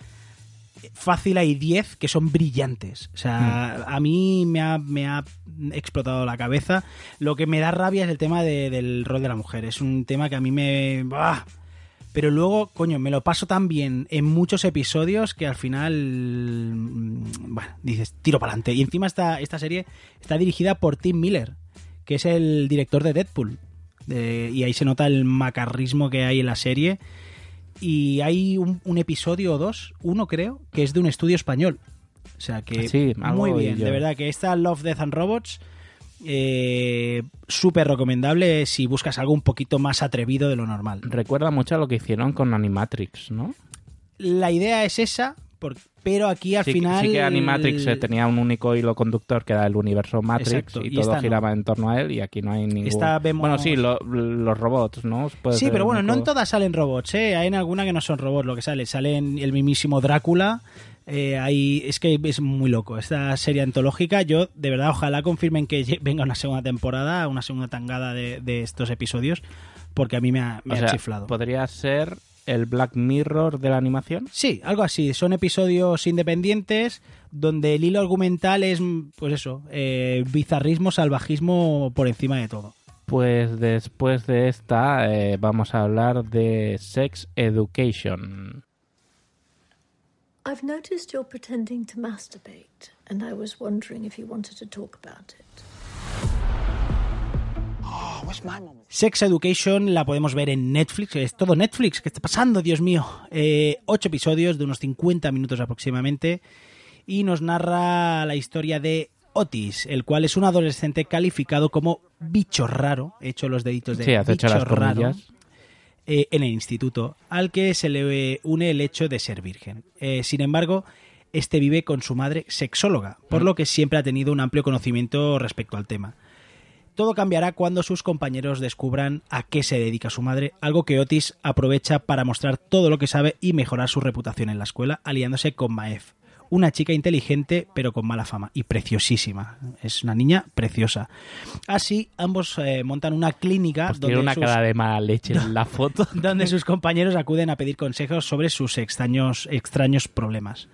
fácil hay 10 que son brillantes. O sea, Hmm. a mí me ha, me ha explotado la cabeza. Lo que me da rabia es el tema de- del rol de la mujer. Es un tema que a mí me... ¡bah! Pero luego, coño, me lo paso tan bien en muchos episodios que al final, mm, bueno, dices, tiro para adelante. Y encima esta, esta serie está dirigida por Tim Miller, que es el director de Deadpool. Eh, y ahí se nota el macarrismo que hay en la serie. Y hay un, un episodio o dos, uno creo, que es de un estudio español. O sea que Sí, muy bien, yo. de verdad que esta Love, Death and Robots eh, súper recomendable si buscas algo un poquito más atrevido de lo normal. Recuerda mucho a lo que hicieron con Animatrix, ¿no? La idea es esa, pero aquí al sí, final... sí que Animatrix eh, tenía un único hilo conductor que era el universo Matrix Exacto, y, y todo no. giraba en torno a él y aquí no hay ningún... Esta vemos- Bueno, sí, lo- los robots, ¿no? Puede Sí, pero bueno, no en todas salen robots, ¿eh? Hay en alguna que no son robots lo que sale. Salen el mismísimo Drácula. eh, hay, es que es muy loco. Esta serie antológica, yo de verdad ojalá confirmen que venga una segunda temporada, una segunda tangada de, de estos episodios, porque a mí me ha, me O ha sea, chiflado. ¿Podría ser el Black Mirror de la animación? Sí, algo así. Son episodios independientes donde el hilo argumental es, pues eso, eh, bizarrismo, salvajismo por encima de todo. Pues después de esta eh, vamos a hablar de Sex Education. I've noticed you're pretending to masturbate, and I was wondering if you wanted to talk about it. Sex Education la podemos ver en Netflix, es todo Netflix, ¿qué está pasando, Dios mío? Eh, ocho episodios de unos 50 minutos aproximadamente y nos narra la historia de Otis, el cual es un adolescente calificado como bicho raro, he hecho los deditos de Sí, bicho las raro, eh, en el instituto, al que se le une el hecho de ser virgen. Eh, sin embargo, este vive con su madre sexóloga, por lo que siempre ha tenido un amplio conocimiento respecto al tema. Todo cambiará cuando sus compañeros descubran a qué se dedica su madre, algo que Otis aprovecha para mostrar todo lo que sabe y mejorar su reputación en la escuela, aliándose con Maeve, una chica inteligente pero con mala fama y preciosísima. Es una niña preciosa. Así, ambos eh, montan una clínica Pues tiene donde una sus- cara de mala leche en la foto. donde sus compañeros acuden a pedir consejos sobre sus extraños, extraños problemas.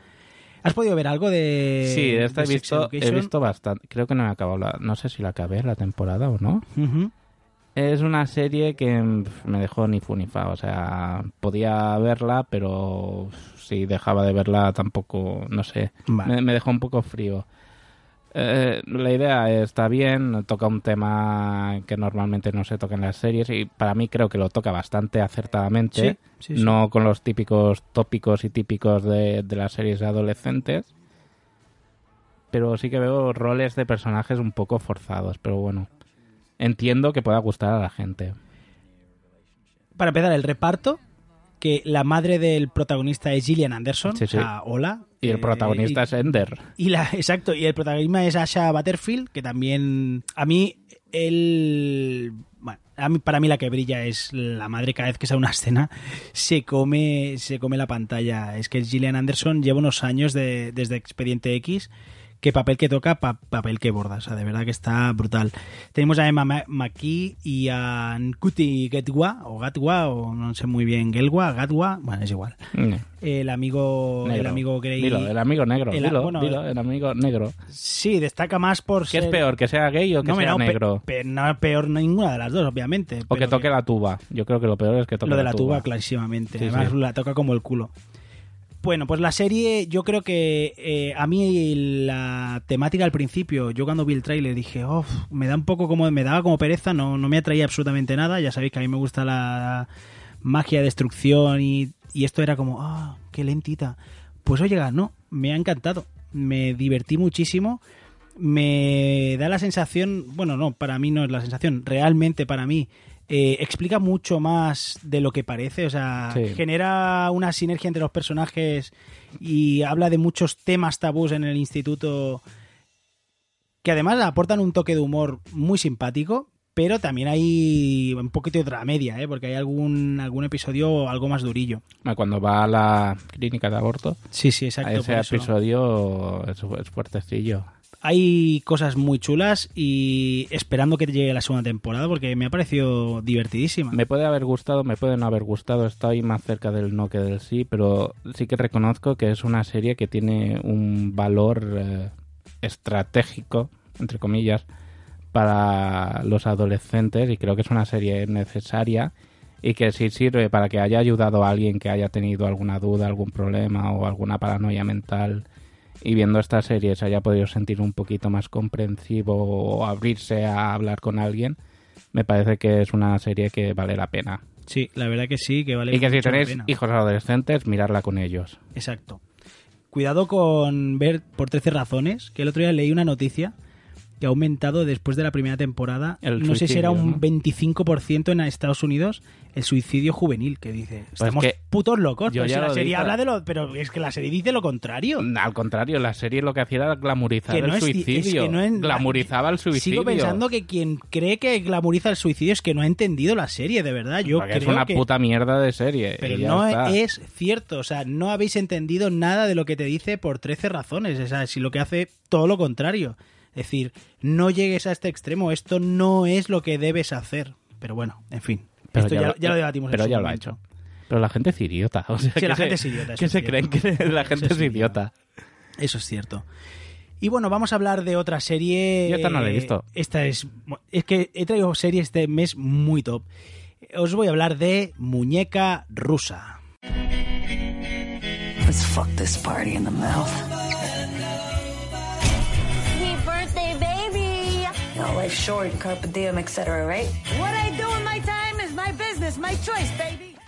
¿Has podido ver algo de, Sí, de esta he visto, he Education? visto bastante. Creo que no he acabado la, no sé si la acabé la temporada o no. Es una serie que me dejó ni fu ni fa. O sea, podía verla, pero si dejaba de verla tampoco, no sé. Vale. Me, me dejó un poco frío. Eh, la idea está bien, toca un tema que normalmente no se toca en las series y para mí creo que lo toca bastante acertadamente. Sí, sí, sí. No con los típicos tópicos y típicos de, de las series de adolescentes. Pero sí que veo roles de personajes un poco forzados, pero bueno. Entiendo que pueda gustar a la gente. para empezar, el reparto, que la madre del protagonista es Gillian Anderson, o sea, hola. Y el Eh, protagonista y- es Ender. y la, exacto, y el protagonista es Asha Butterfield, que también a mí él bueno, a mí, para mí la que brilla es la madre cada vez que sale una escena se come se come la pantalla. Es que Gillian Anderson lleva unos años de, desde Expediente X que papel que toca, pa- papel que borda. O sea, de verdad que está brutal. Tenemos a Emma Ma- McKee y a Nkuti Getwa, o Gatwa, o no sé muy bien, Gelwa, Gatwa, bueno, es igual. Mm. El amigo, el Negro. amigo Grey. Dilo, el amigo negro. el- dilo, bueno, dilo, el amigo negro. Sí, destaca más por ¿Qué es ser- peor, que sea gay o que No, sea no, pe- negro? pe- no, peor ninguna de las dos, obviamente. O que toque la tuba. Yo creo que lo peor es que toque Lo de la tuba, clarísimamente. Sí, Además, sí. la toca como el culo. Bueno, pues la serie, yo creo que eh, a mí la temática al principio, yo cuando vi el tráiler dije, oh, me da un poco como, me daba como pereza, no, no me atraía absolutamente nada. Ya sabéis que a mí me gusta la magia, destrucción y, y esto era como, ah, qué lentita. Pues oye, no, me ha encantado. Me divertí muchísimo. Me da la sensación, bueno, no, para mí no es la sensación, realmente para mí eh, explica mucho más de lo que parece, o sea, Sí. genera una sinergia entre los personajes y habla de muchos temas tabús en el instituto que además aportan un toque de humor muy simpático, pero también hay un poquito de dramedia, ¿eh? porque hay algún, algún episodio algo más durillo. Cuando va a la clínica de aborto, Sí, sí, exacto. ese episodio es, es fuertecillo. Hay cosas muy chulas y esperando que llegue la segunda temporada porque me ha parecido divertidísima. Me puede haber gustado, me puede no haber gustado, estoy más cerca del no que del sí, pero sí que reconozco que es una serie que tiene un valor eh, estratégico, entre comillas, para los adolescentes y creo que es una serie necesaria y que sí sirve para que haya ayudado a alguien que haya tenido alguna duda, algún problema o alguna paranoia mental y viendo esta serie se haya podido sentir un poquito más comprensivo o abrirse a hablar con alguien, me parece que es una serie que vale la pena. Sí, la verdad que sí, que vale y que si tenéis pena. hijos adolescentes, mirarla con ellos. Exacto. Cuidado con ver por 13 razones, que el otro día leí una noticia que ha aumentado después de la primera temporada, El no sé si era un ¿no? 25% en Estados Unidos, el suicidio juvenil, que dice, estamos que putos locos, yo si la serie habla de lo... Pero es que la serie dice lo contrario. Al contrario, la serie lo que hacía era no el es- es suicidio. que no es- glamurizaba el suicidio. Sigo pensando que quien cree que glamuriza el suicidio es que no ha entendido la serie, de verdad. Yo Porque creo es una que... puta mierda de serie. Pero no está. es cierto, o sea, no habéis entendido nada de lo que te dice por 13 razones, o sea, si lo que hace todo lo contrario. Es decir, no llegues a este extremo, esto no es lo que debes hacer. Pero bueno, en fin, Pero esto ya, lo- ya lo debatimos. en Pero su ya lo ha hecho. Pero la gente es idiota. O sea, Sí, que la se- gente es idiota, Que es se cierto. creen que la gente Eso es idiota. Eso es cierto. Y bueno, vamos a hablar de otra serie. Yo esta no la he visto. Esta es. Es que he traído series este mes muy top. Os voy a hablar de Muñeca Rusa. Let's fuck this party in the mouth. Happy birthday, baby! No, life's short, carpe diem, etc., right? What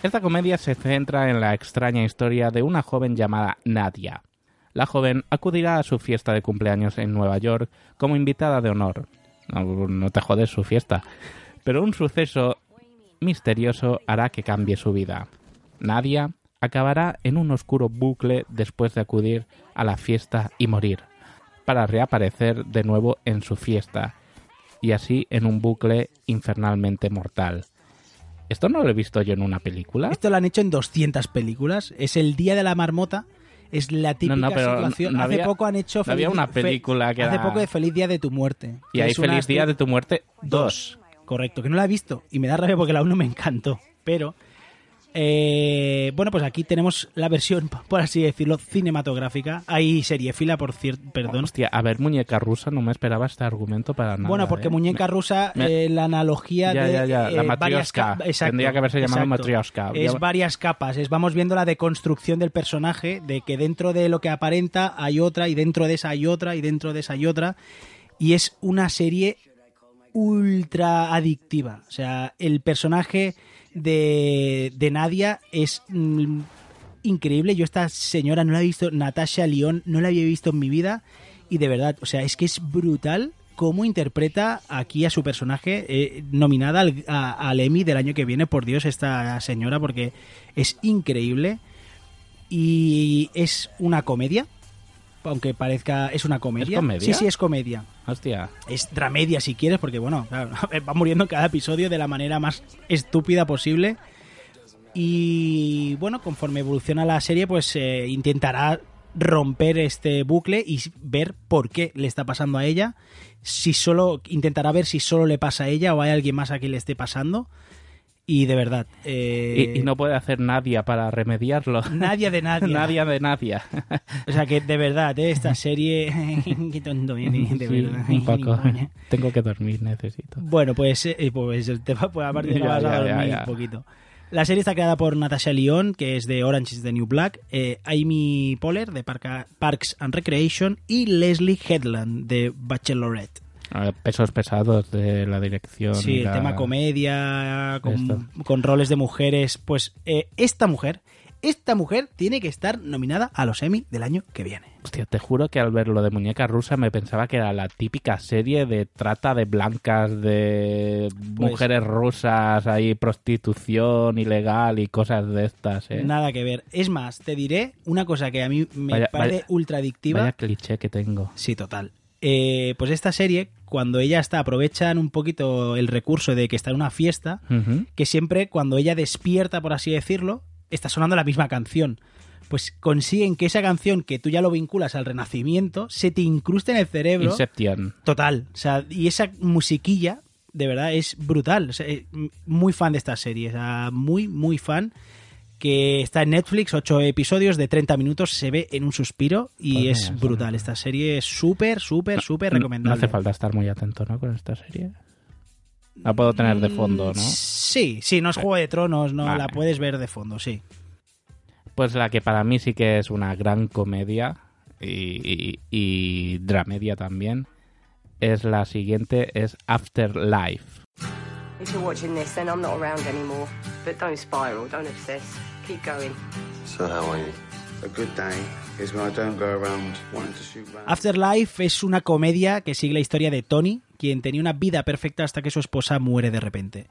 Esta comedia se centra en la extraña historia de una joven llamada Nadia. La joven acudirá a su fiesta de cumpleaños en Nueva York como invitada de honor. No, te jodes su fiesta. Pero un suceso misterioso hará que cambie su vida. Nadia acabará en un oscuro bucle después de acudir a la fiesta y morir, para reaparecer de nuevo en su fiesta, y así en un bucle infernalmente mortal. ¿Esto no lo he visto yo en una película? Esto lo han hecho en 200 películas. Es el Día de la Marmota. Es la típica no, pero situación. no hace había- poco han hecho. no había una película que Hace era- poco de Feliz Día de tu Muerte. Y hay Feliz Día de tu muerte Dos. Correcto, que no la he visto. Y me da rabia porque la uno me encantó. Pero. Eh, bueno, pues aquí tenemos la versión, por así decirlo, cinematográfica. Hay seriefila, por cierto, perdón. Hostia, a ver, muñeca rusa, no me esperaba este argumento para nada. bueno, porque ¿eh? muñeca rusa, me- eh, la analogía Ya, de. ya, ya, la eh, ca- exacto, Tendría que haberse llamado exacto. matrioshka. Es varias capas. Es, vamos viendo la deconstrucción del personaje, de que dentro de lo que aparenta hay otra, y dentro de esa hay otra, y dentro de esa hay otra. Y es una serie ultra adictiva. O sea, el personaje de, de Nadia es mm, increíble. Yo esta señora no la he visto, Natasha Lyon, no la había visto en mi vida. Y de verdad, o sea, es que es brutal cómo interpreta aquí a su personaje, eh, nominada al, al Emmy del año que viene, por Dios, esta señora, porque es increíble y es una comedia, aunque parezca, es una comedia. ¿Es comedia? Sí, sí, es comedia. Hostia. Es dramedia si quieres, porque bueno, claro, va muriendo en cada episodio de la manera más estúpida posible. Y bueno, conforme evoluciona la serie, pues eh, intentará romper este bucle y ver por qué le está pasando a ella. Si solo intentará ver si solo le pasa a ella o hay alguien más a quien le esté pasando. Y de verdad, eh, Y, y no puede hacer nadie para remediarlo. nadie de nadie. Nadie de nadie. O sea que de verdad, eh, esta serie, qué tonto de Sí, verdad. un poco. Tengo que dormir, necesito. Bueno, pues, eh, pues el tema, pues aparte te vas a ya, ya, dormir ya. un poquito. La serie está creada por Natasha Lyon, que es de Orange is the New Black, eh, Amy Poehler, de Parca- Parks and Recreation, y Leslie Headland, de Bachelorette. Pesos pesados de la dirección. Sí, el tema comedia, con, roles de mujeres. Pues eh, esta mujer, esta mujer tiene que estar nominada a los Emmy del año que viene. Hostia, te juro que al ver lo de muñeca rusa me pensaba que era la típica serie de trata de blancas, de Pues- mujeres rusas, ahí prostitución ilegal y cosas de estas, ¿eh? Nada que ver. Es más, te diré una cosa que a mí me Vaya- parece vaya- ultra adictiva. Vaya cliché que tengo. Sí, total. Eh, pues esta serie, cuando ella está, aprovechan un poquito el recurso de que está en una fiesta, que siempre cuando ella despierta, por así decirlo, está sonando la misma canción. Pues consiguen que esa canción, que tú ya lo vinculas al renacimiento, se te incruste en el cerebro. Inception. Total. O sea, y esa musiquilla, de verdad, es brutal. O sea, eh, muy fan de esta serie. O sea, muy, muy fan. Que está en Netflix, ocho episodios de 30 minutos, se ve en un suspiro y Pues es brutal. Esta serie es súper, súper, súper No- recomendable. No hace falta estar muy atento, ¿no? Con esta serie. La puedo tener de fondo, ¿no? Sí, sí, no es Juego de Tronos, no Vale. la puedes ver de fondo, sí. Pues la que para mí sí que es una gran comedia y, y- y dramedia también es la siguiente, es Afterlife. If you're watching this, then I'm not around anymore. But don't spiral, don't obsess. Keep going. So how are you? A good day is when I don't go around wanting to shoot rounds. Afterlife es una comedia que sigue la historia de Tony, quien tenía una vida perfecta hasta que su esposa muere de repente.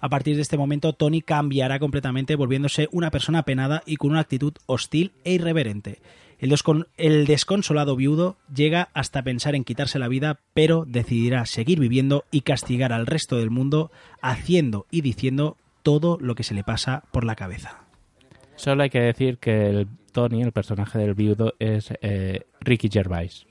A partir de este momento, Tony cambiará completamente, volviéndose una persona penada y con una actitud hostil e irreverente. El, descon- el desconsolado viudo llega hasta pensar en quitarse la vida, pero decidirá seguir viviendo y castigar al resto del mundo, haciendo y diciendo todo lo que se le pasa por la cabeza. Solo hay que decir que el Tony, el personaje del viudo, es eh, Ricky Gervais.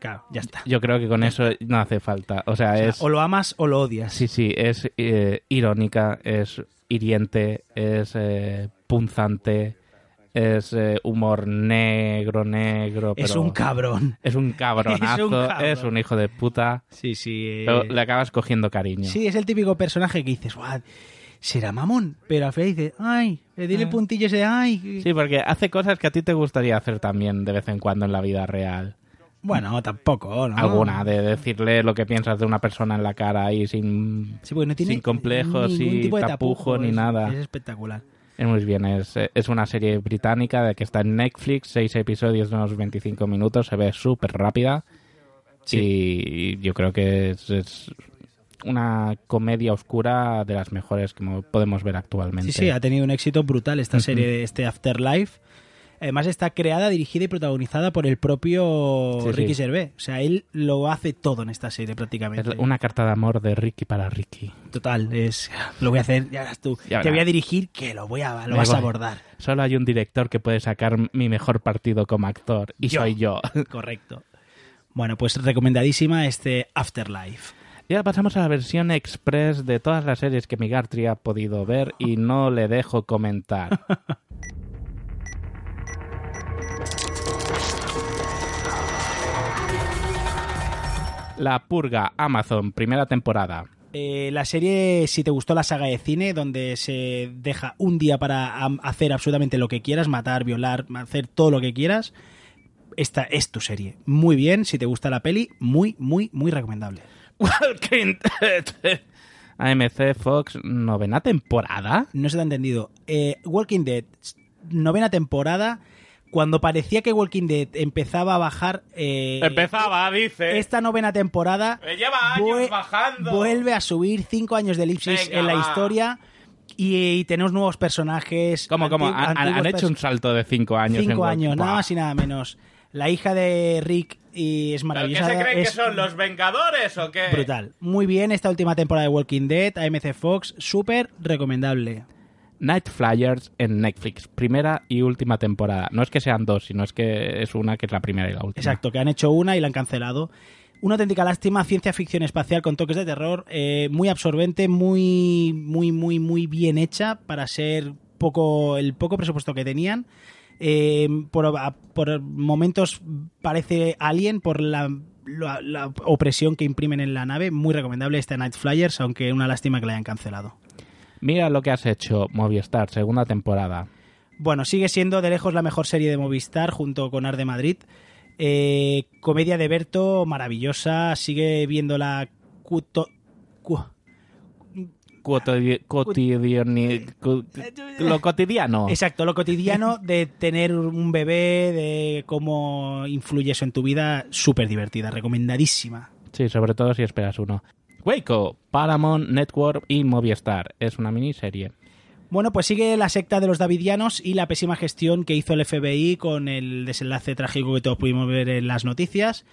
Claro, ya está. Yo creo que con eso no hace falta. O sea, O sea, es... o lo amas o lo odias. Sí, sí, es eh, irónica, es hiriente, es eh, punzante, es eh, humor negro, negro. Es un cabrón. Es un cabronazo, Es un cabrón. es un hijo de puta. Sí, sí. eh, Pero le acabas cogiendo cariño. Sí, es el típico personaje que dices, "Guau, será mamón, pero al final dices, ay, le dile el puntillo ese, ay. Sí, porque hace cosas que a ti te gustaría hacer también de vez en cuando en la vida real. Bueno, tampoco, ¿no? Alguna, de decirle lo que piensas de una persona en la cara ahí sin, Sí, porque no tiene sin complejos y de tapujo ni nada. Es espectacular. Es muy bien, es, es una serie británica de que está en Netflix, seis episodios de unos 25 minutos, se ve súper rápida y yo creo que es, es una comedia oscura de las mejores que mo- podemos ver actualmente. Sí, sí, ha tenido un éxito brutal esta serie, de este Afterlife. Además está creada, dirigida y protagonizada por el propio Sí, sí. Ricky Gervais. O sea, él lo hace todo en esta serie Es prácticamente. una carta de amor de Ricky para Ricky. Total, es lo voy a hacer, ya verás tú. Ya Te voy a dirigir que lo voy a lo Me vas a voy. abordar. Solo hay un director que puede sacar mi mejor partido como actor y Yo. soy yo. Correcto. Bueno, pues recomendadísima este Afterlife. Y ahora pasamos a la versión express de todas las series que Migartri ha podido ver y no le dejo comentar. La Purga, Amazon, primera temporada. Eh, la serie, si te gustó la saga de cine, donde se deja un día para hacer absolutamente lo que quieras, matar, violar, hacer todo lo que quieras, esta es tu serie. Muy bien, si te gusta la peli, muy, muy, muy recomendable. Walking Dead. AMC Fox, novena temporada. No se te ha entendido. Eh, Walking Dead, novena temporada, Cuando parecía que Walking Dead empezaba a bajar... eh, Empezaba, dice. esta novena temporada Me lleva años bajando. vuelve a subir cinco años de elipsis Venga, en la va. historia y, y tenemos nuevos personajes. ¿Cómo, cómo? Han, hecho un salto de cinco años. Cinco años, nada más y nada menos. La hija de Rick y es ¿Pero qué maravillosa. se creen es que son los Vengadores o qué? brutal. Muy bien esta última temporada de Walking Dead, AMC Fox, súper recomendable. Night Flyers en Netflix, primera y última temporada. No es que sean dos, sino es que es una que es la primera y la última. Exacto, que han hecho una y la han cancelado. Una auténtica lástima, ciencia ficción espacial con toques de terror, eh, muy absorbente, muy, muy, muy, muy bien hecha para ser poco el poco presupuesto que tenían. Eh, por, momentos parece Alien por la, la- la opresión que imprimen en la nave. Muy recomendable esta Night Flyers, aunque una lástima que la hayan cancelado. Mira lo que has hecho, Movistar, segunda temporada. Bueno, sigue siendo de lejos la mejor serie de Movistar junto con Arde Madrid. Eh, comedia de Berto, maravillosa. Sigue viendo la cuto- cu- cotidiani- lo cotidiano. Exacto, lo cotidiano de tener un bebé, de cómo influye eso en tu vida. Súper divertida, recomendadísima. Sí, sobre todo si esperas uno. Waco, Paramount Network y Movistar. Es una miniserie. Bueno, pues sigue la secta de los davidianos y la pésima gestión que hizo el FBI con el desenlace trágico que todos pudimos ver en las noticias.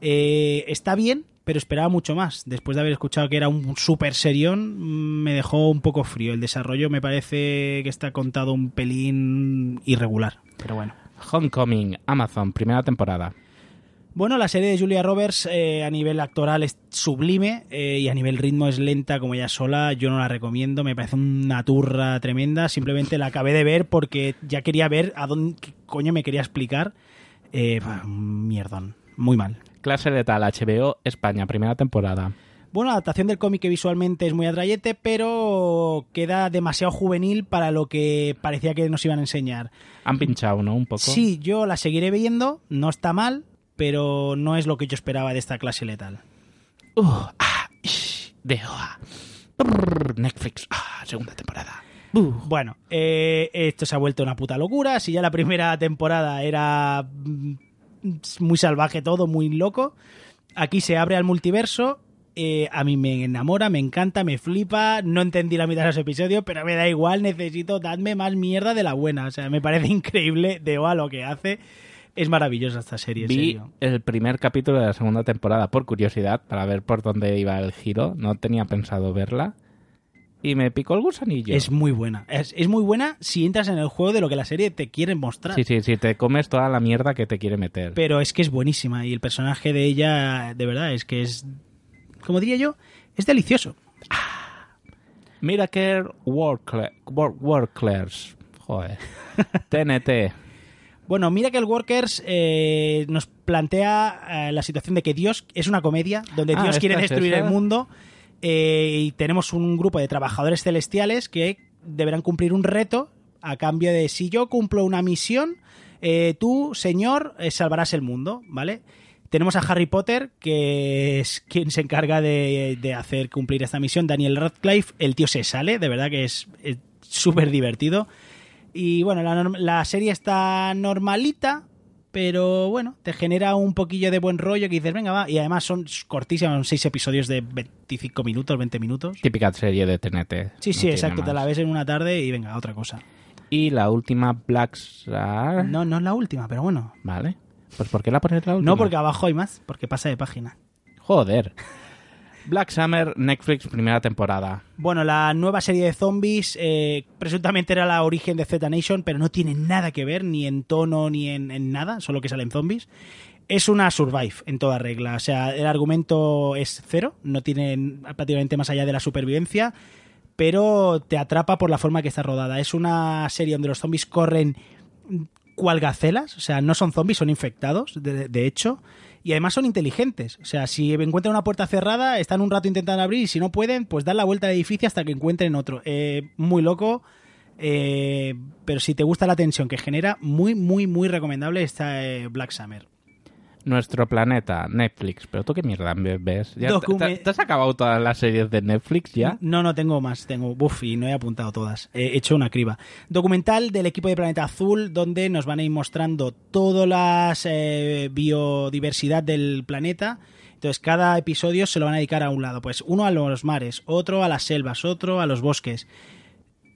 Eh, está bien, pero esperaba mucho más. Después de haber escuchado que era un super serión, mm, me dejó un poco frío. El desarrollo me parece que está contado un pelín irregular, pero bueno. Homecoming, Amazon, primera temporada. Bueno, la serie de Julia Roberts eh, a nivel actoral es sublime eh, y a nivel ritmo es lenta como ella sola. Yo no la recomiendo, me parece una turra tremenda. Simplemente la acabé de ver porque ya quería ver a dónde qué coño me quería explicar. Eh, mierdón, muy mal. Clase letal, HBO, España, primera temporada. Bueno, la adaptación del cómic que visualmente es muy atrayente, pero queda demasiado juvenil para lo que parecía que nos iban a enseñar. Han pinchado, ¿no? Un poco. Sí, yo la seguiré viendo, no está mal, pero no es lo que yo esperaba de esta clase letal. Uh, ah, ish, de ah. Brrr, Netflix, ah, segunda temporada. Uh. Bueno, eh, esto se ha vuelto una puta locura. Si ya la primera temporada era mm, muy salvaje todo, muy loco, aquí se abre al multiverso. eh, a mí me enamora, me encanta, me flipa. No entendí la mitad de los episodios, pero me da igual. Necesito, dadme más mierda de la buena. O sea, me parece increíble de a lo que hace. Es maravillosa esta serie, Vi serio. el primer capítulo de la segunda temporada por curiosidad, para ver por dónde iba el giro. No tenía pensado verla. Y me picó el gusanillo. Es muy buena. Es, es muy buena si entras en el juego de lo que la serie te quiere mostrar. Sí, sí, sí, te comes toda la mierda que te quiere meter. pero es que es buenísima y el personaje de ella, de verdad, es que es, como diría yo, es delicioso. Miracle Workle- Work- Worklers. Joder. TNT. Bueno, mira que el Workers eh, nos plantea eh, la situación de que Dios es una comedia donde Ah, Dios quiere destruir esa. el mundo eh, y tenemos un grupo de trabajadores celestiales que deberán cumplir un reto a cambio de si yo cumplo una misión, tú, señor, salvarás el mundo, ¿vale? Tenemos a Harry Potter, que es quien se encarga de, de hacer cumplir esta misión, Daniel Radcliffe. El tío se sale, de verdad que es súper divertido. Y bueno, la, la serie está normalita, pero bueno, te genera un poquillo de buen rollo que dices, venga, va. Y además son cortísimas, son seis episodios de 25 minutos, 20 minutos. Típica serie de TNT. Sí, No sí, exacto, te la ves en una tarde y venga, otra cosa. Y la última, Black Star. No, no es la última, pero bueno. Vale. Pues ¿por qué la pones la última? No, porque abajo hay más, porque pasa de página. Joder. Black Summer, Netflix, primera temporada. Bueno, la nueva serie de zombies eh, presuntamente era la origen de Z Nation, pero no tiene nada que ver, ni en tono, ni en, nada, solo que salen zombies. Es una survive en toda regla, o sea, el argumento es cero, no tiene prácticamente más allá de la supervivencia, pero te atrapa por la forma que está rodada. Es una serie donde los zombies corren cual gacelas, o sea, no son zombies, son infectados, de hecho, y además son inteligentes. O sea, si encuentran una puerta cerrada, están un rato intentando abrir y si no pueden, pues dan la vuelta al edificio hasta que encuentren otro. Eh, muy loco, eh, pero si te gusta la tensión que genera, muy, muy, muy recomendable esta eh, Black Summer. Nuestro planeta, Netflix. Pero tú qué mierda ves. ¿Ya te, has acabado todas las series de Netflix ya? No, no tengo más, tengo buff y no he apuntado todas. He hecho una criba. Documental del equipo de Planeta Azul donde nos van a ir mostrando toda la biodiversidad del planeta. Entonces cada episodio se lo van a dedicar a un lado. Pues uno a los mares, otro a las selvas, otro a los bosques.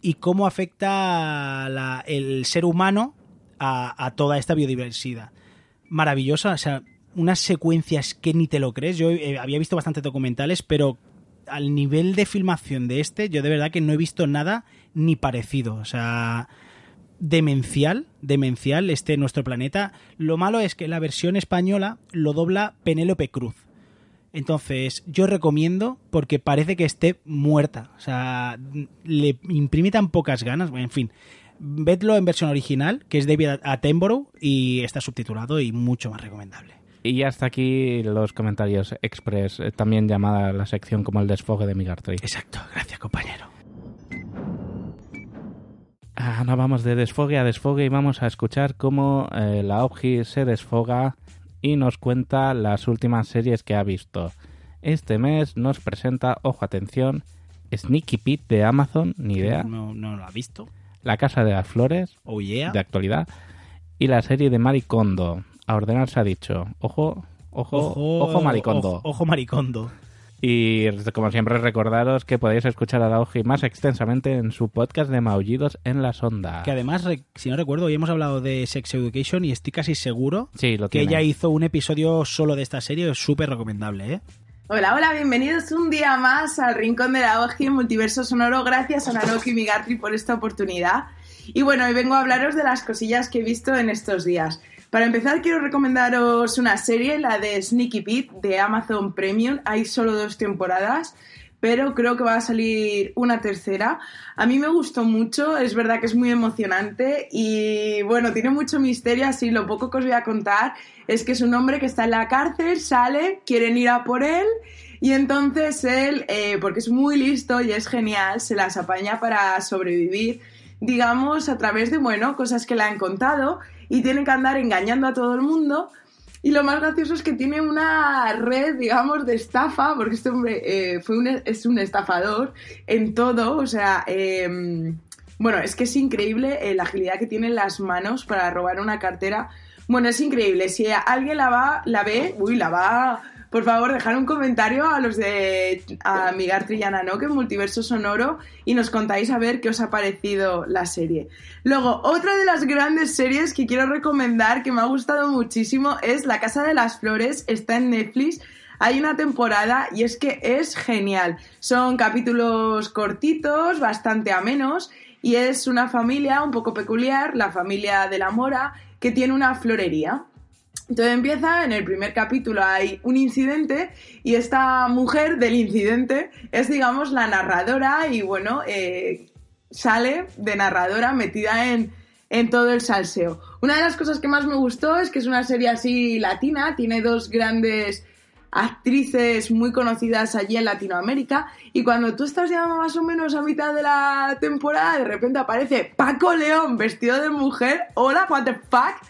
Y cómo afecta la- el ser humano a, a toda esta biodiversidad. Maravillosa, o sea, unas secuencias que ni te lo crees. Yo eh, había visto bastantes documentales, pero al nivel de filmación de este, yo de verdad que no he visto nada ni parecido. O sea, demencial, demencial este nuestro planeta. Lo malo es que la versión española lo dobla Penélope Cruz. Entonces, yo recomiendo porque parece que esté muerta. O sea, le imprime tan pocas ganas. Bueno, en fin, vedlo en versión original, que es David Attenborough, y está subtitulado y mucho más recomendable. Y hasta aquí los comentarios express, eh, también llamada la sección como el desfogue de Migartri. Exacto, gracias compañero. Ah, no vamos de desfogue a desfogue y vamos a escuchar cómo eh, la Obji se desfoga y nos cuenta las últimas series que ha visto. Este mes nos presenta, ojo atención, Sneaky Pete de Amazon, ni idea, No, no lo ha visto. La Casa de las Flores, Oh yeah. de actualidad, y la serie de Maricondo. A ordenar se ha dicho, ojo, ojo, ojo, Maricondo. Ojo, ojo Maricondo. Y como siempre recordaros que podéis escuchar a la Oji más extensamente en su podcast de Maullidos en la Sonda. Que además, si no recuerdo, hoy hemos hablado de Sex Education y estoy casi seguro Sí, lo que tiene. ella hizo un episodio solo de esta serie, es súper recomendable, ¿eh? Hola, hola, bienvenidos un día más al Rincón de la en Multiverso Sonoro. Gracias a Naroki Migartri por esta oportunidad. Y bueno, hoy vengo a hablaros de las cosillas que he visto en estos días. Para empezar, quiero recomendaros una serie, la de Sneaky Pete de Amazon Premium. Hay solo dos temporadas, pero creo que va a salir una tercera. A mí me gustó mucho, es verdad que es muy emocionante y bueno, tiene mucho misterio, así lo poco que os voy a contar es que es un hombre que está en la cárcel, sale, quieren ir a por él y entonces él, eh, porque es muy listo y es genial, se las apaña para sobrevivir, digamos, a través de, bueno, cosas que le han contado y tiene que andar engañando a todo el mundo. Y lo más gracioso es que tiene una red, digamos, de estafa, porque este hombre eh, fue un, es un estafador en todo, o sea, eh, bueno, es que es increíble eh, la agilidad que tiene en las manos para robar una cartera. Bueno, es increíble. Si alguien la va, la ve, uy, la va. Por favor, dejar un comentario a los de a Migar Trillana, ¿no? Que Multiverso Sonoro y nos contáis a ver qué os ha parecido la serie. Luego, otra de las grandes series que quiero recomendar, que me ha gustado muchísimo, es La Casa de las Flores. Está en Netflix. Hay una temporada y es que es genial. Son capítulos cortitos, bastante amenos, y es una familia un poco peculiar, la familia de la Mora, que tiene una florería. Entonces empieza, en el primer capítulo hay un incidente y esta mujer del incidente es, digamos, la narradora y, bueno, eh, sale de narradora metida en, en todo el salseo. Una de las cosas que más me gustó es que es una serie así latina, tiene dos grandes actrices muy conocidas allí en Latinoamérica y cuando tú estás ya más o menos a mitad de la temporada de repente aparece Paco León vestido de mujer, hola, what the fuck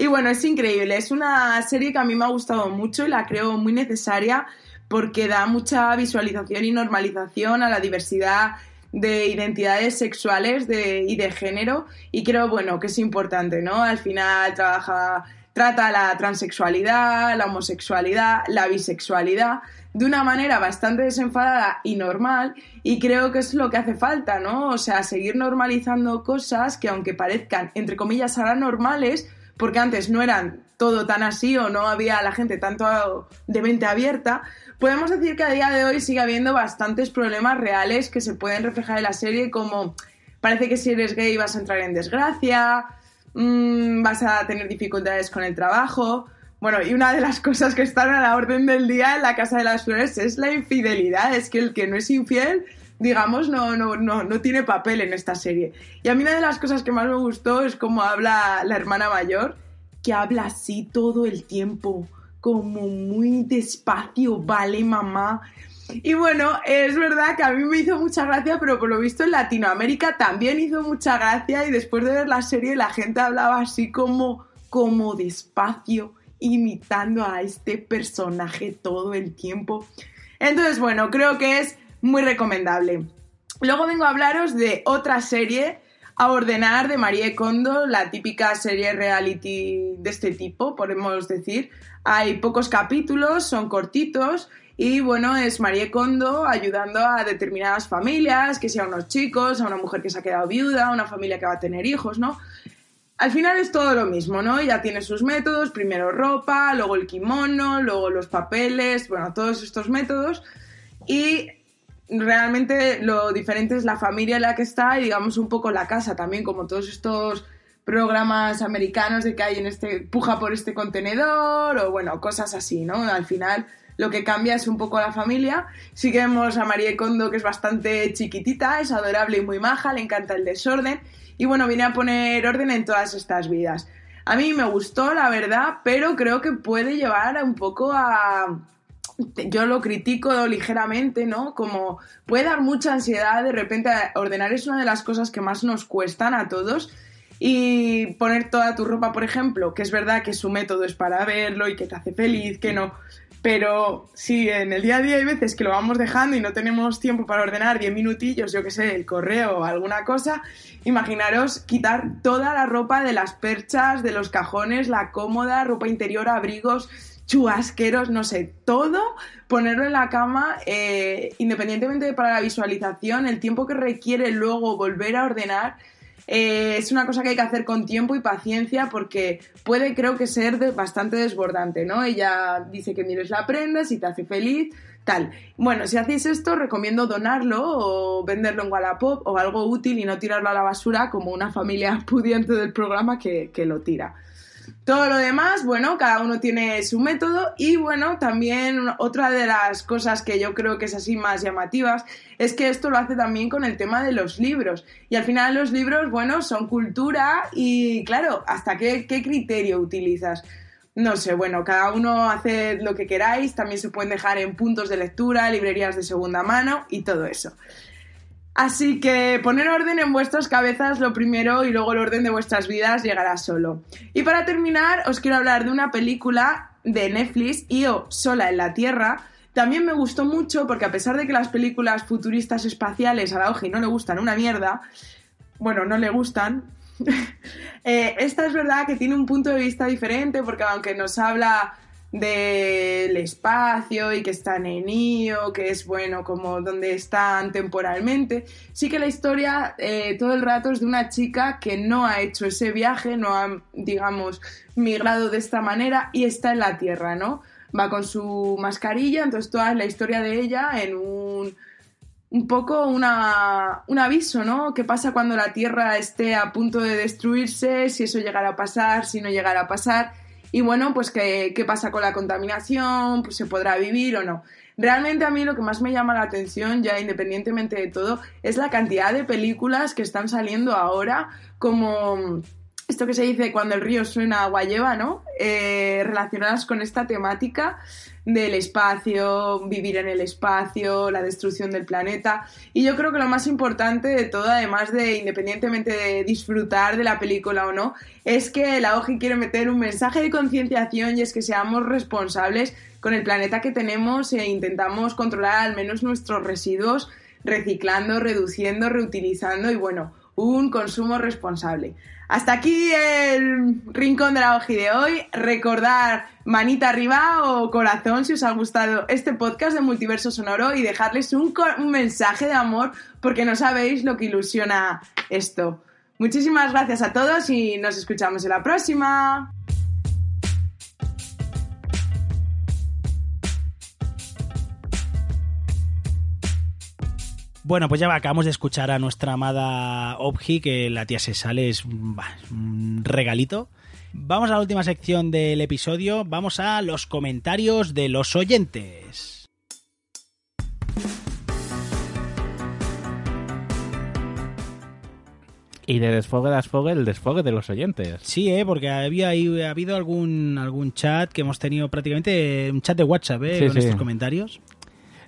y bueno, es increíble, es una serie que a mí me ha gustado mucho y la creo muy necesaria porque da mucha visualización y normalización a la diversidad de identidades sexuales de, y de género y creo, bueno, que es importante, ¿no? Al final trabaja, trata la transexualidad, la homosexualidad, la bisexualidad de una manera bastante desenfadada y normal y creo que es lo que hace falta, ¿no? O sea, seguir normalizando cosas que aunque parezcan, entre comillas, ahora normales, porque antes no eran todo tan así o no había la gente tanto de mente abierta, podemos decir que a día de hoy sigue habiendo bastantes problemas reales que se pueden reflejar en la serie, como parece que si eres gay vas a entrar en desgracia, mmm, vas a tener dificultades con el trabajo. Bueno, y una de las cosas que están a la orden del día en la Casa de las Flores es la infidelidad. Es que el que no es infiel digamos, no, no, no, no tiene papel en esta serie. Y a mí una de las cosas que más me gustó es cómo habla la hermana mayor, que habla así todo el tiempo, como muy despacio, vale mamá. Y bueno, es verdad que a mí me hizo mucha gracia, pero por lo visto en Latinoamérica también hizo mucha gracia y después de ver la serie la gente hablaba así como, como despacio imitando a este personaje todo el tiempo. Entonces, bueno, creo que es muy recomendable. Luego vengo a hablaros de otra serie, A Ordenar, de Marie Kondo, la típica serie reality de este tipo, podemos decir. Hay pocos capítulos, son cortitos y bueno, es Marie Kondo ayudando a determinadas familias, que sea unos chicos, a una mujer que se ha quedado viuda, a una familia que va a tener hijos, ¿no? Al final es todo lo mismo, ¿no? Ella tiene sus métodos, primero ropa, luego el kimono, luego los papeles, bueno, todos estos métodos. Y realmente lo diferente es la familia en la que está y digamos un poco la casa también, como todos estos programas americanos de que hay en este puja por este contenedor o bueno, cosas así, ¿no? Al final lo que cambia es un poco la familia. Sí que vemos a María Kondo, que es bastante chiquitita, es adorable y muy maja, le encanta el desorden. Y bueno, viene a poner orden en todas estas vidas. A mí me gustó, la verdad, pero creo que puede llevar un poco a... Yo lo critico ligeramente, ¿no? Como puede dar mucha ansiedad, de repente ordenar es una de las cosas que más nos cuestan a todos y poner toda tu ropa, por ejemplo, que es verdad que su método es para verlo y que te hace feliz, que no, pero si en el día a día hay veces que lo vamos dejando y no tenemos tiempo para ordenar 10 minutillos, yo que sé, el correo o alguna cosa, imaginaros quitar toda la ropa de las perchas, de los cajones, la cómoda, ropa interior, abrigos, chubasqueros, no sé, todo, ponerlo en la cama, eh, independientemente de para la visualización, el tiempo que requiere luego volver a ordenar eh, es una cosa que hay que hacer con tiempo y paciencia porque puede, creo que, ser bastante desbordante, ¿no? Ella dice que mires la prenda, si te hace feliz, tal. Bueno, si hacéis esto, recomiendo donarlo o venderlo en Wallapop o algo útil y no tirarlo a la basura como una familia pudiente del programa que lo tira. Todo lo demás, bueno, cada uno tiene su método y bueno, también otra de las cosas que yo creo que es así más llamativas es que esto lo hace también con el tema de los libros. Y al final los libros, bueno, son cultura y claro, ¿hasta qué, qué criterio utilizas? No sé, bueno, cada uno hace lo que queráis, también se pueden dejar en puntos de lectura, librerías de segunda mano y todo eso. Así que poner orden en vuestras cabezas lo primero y luego el orden de vuestras vidas llegará solo. Y para terminar, os quiero hablar de una película de Netflix, Io sola en la Tierra. También me gustó mucho porque a pesar de que las películas futuristas espaciales a la Oji no le gustan una mierda, bueno, no le gustan, eh, esta es verdad que tiene un punto de vista diferente porque aunque nos habla del espacio y que están en Io, que es bueno como donde están temporalmente. Sí que la historia eh, todo el rato es de una chica que no ha hecho ese viaje, no ha, digamos, migrado de esta manera y está en la Tierra, ¿no? Va con su mascarilla, entonces toda la historia de ella en un un poco una, un aviso, ¿no? ¿Qué pasa cuando la Tierra esté a punto de destruirse? Si eso llegara a pasar, si no llegara a pasar y bueno, pues ¿qué, qué pasa con la contaminación, pues se podrá vivir o no. Realmente a mí lo que más me llama la atención, ya independientemente de todo, es la cantidad de películas que están saliendo ahora, como esto que se dice cuando el río suena agua lleva, ¿no? Eh, relacionadas con esta temática del espacio, vivir en el espacio, la destrucción del planeta. Y yo creo que lo más importante de todo, además de independientemente de disfrutar de la película o no, es que la OGI quiere meter un mensaje de concienciación y es que seamos responsables con el planeta que tenemos e intentamos controlar al menos nuestros residuos reciclando, reduciendo, reutilizando y bueno, un consumo responsable. Hasta aquí el rincón de la OGI de hoy. Recordar manita arriba o corazón si os ha gustado este podcast de Multiverso Sonoro y dejarles un, un mensaje de amor porque no sabéis lo que ilusiona esto. Muchísimas gracias a todos y nos escuchamos en la próxima. Bueno, pues ya acabamos de escuchar a nuestra amada Obji, que la tía se sale, es un regalito. Vamos a la última sección del episodio, vamos a los comentarios de los oyentes. Y de desfogue a desfogue, el desfogue de los oyentes. Sí, ¿eh? porque había ha habido algún, algún chat que hemos tenido prácticamente un chat de WhatsApp ¿eh? con estos comentarios.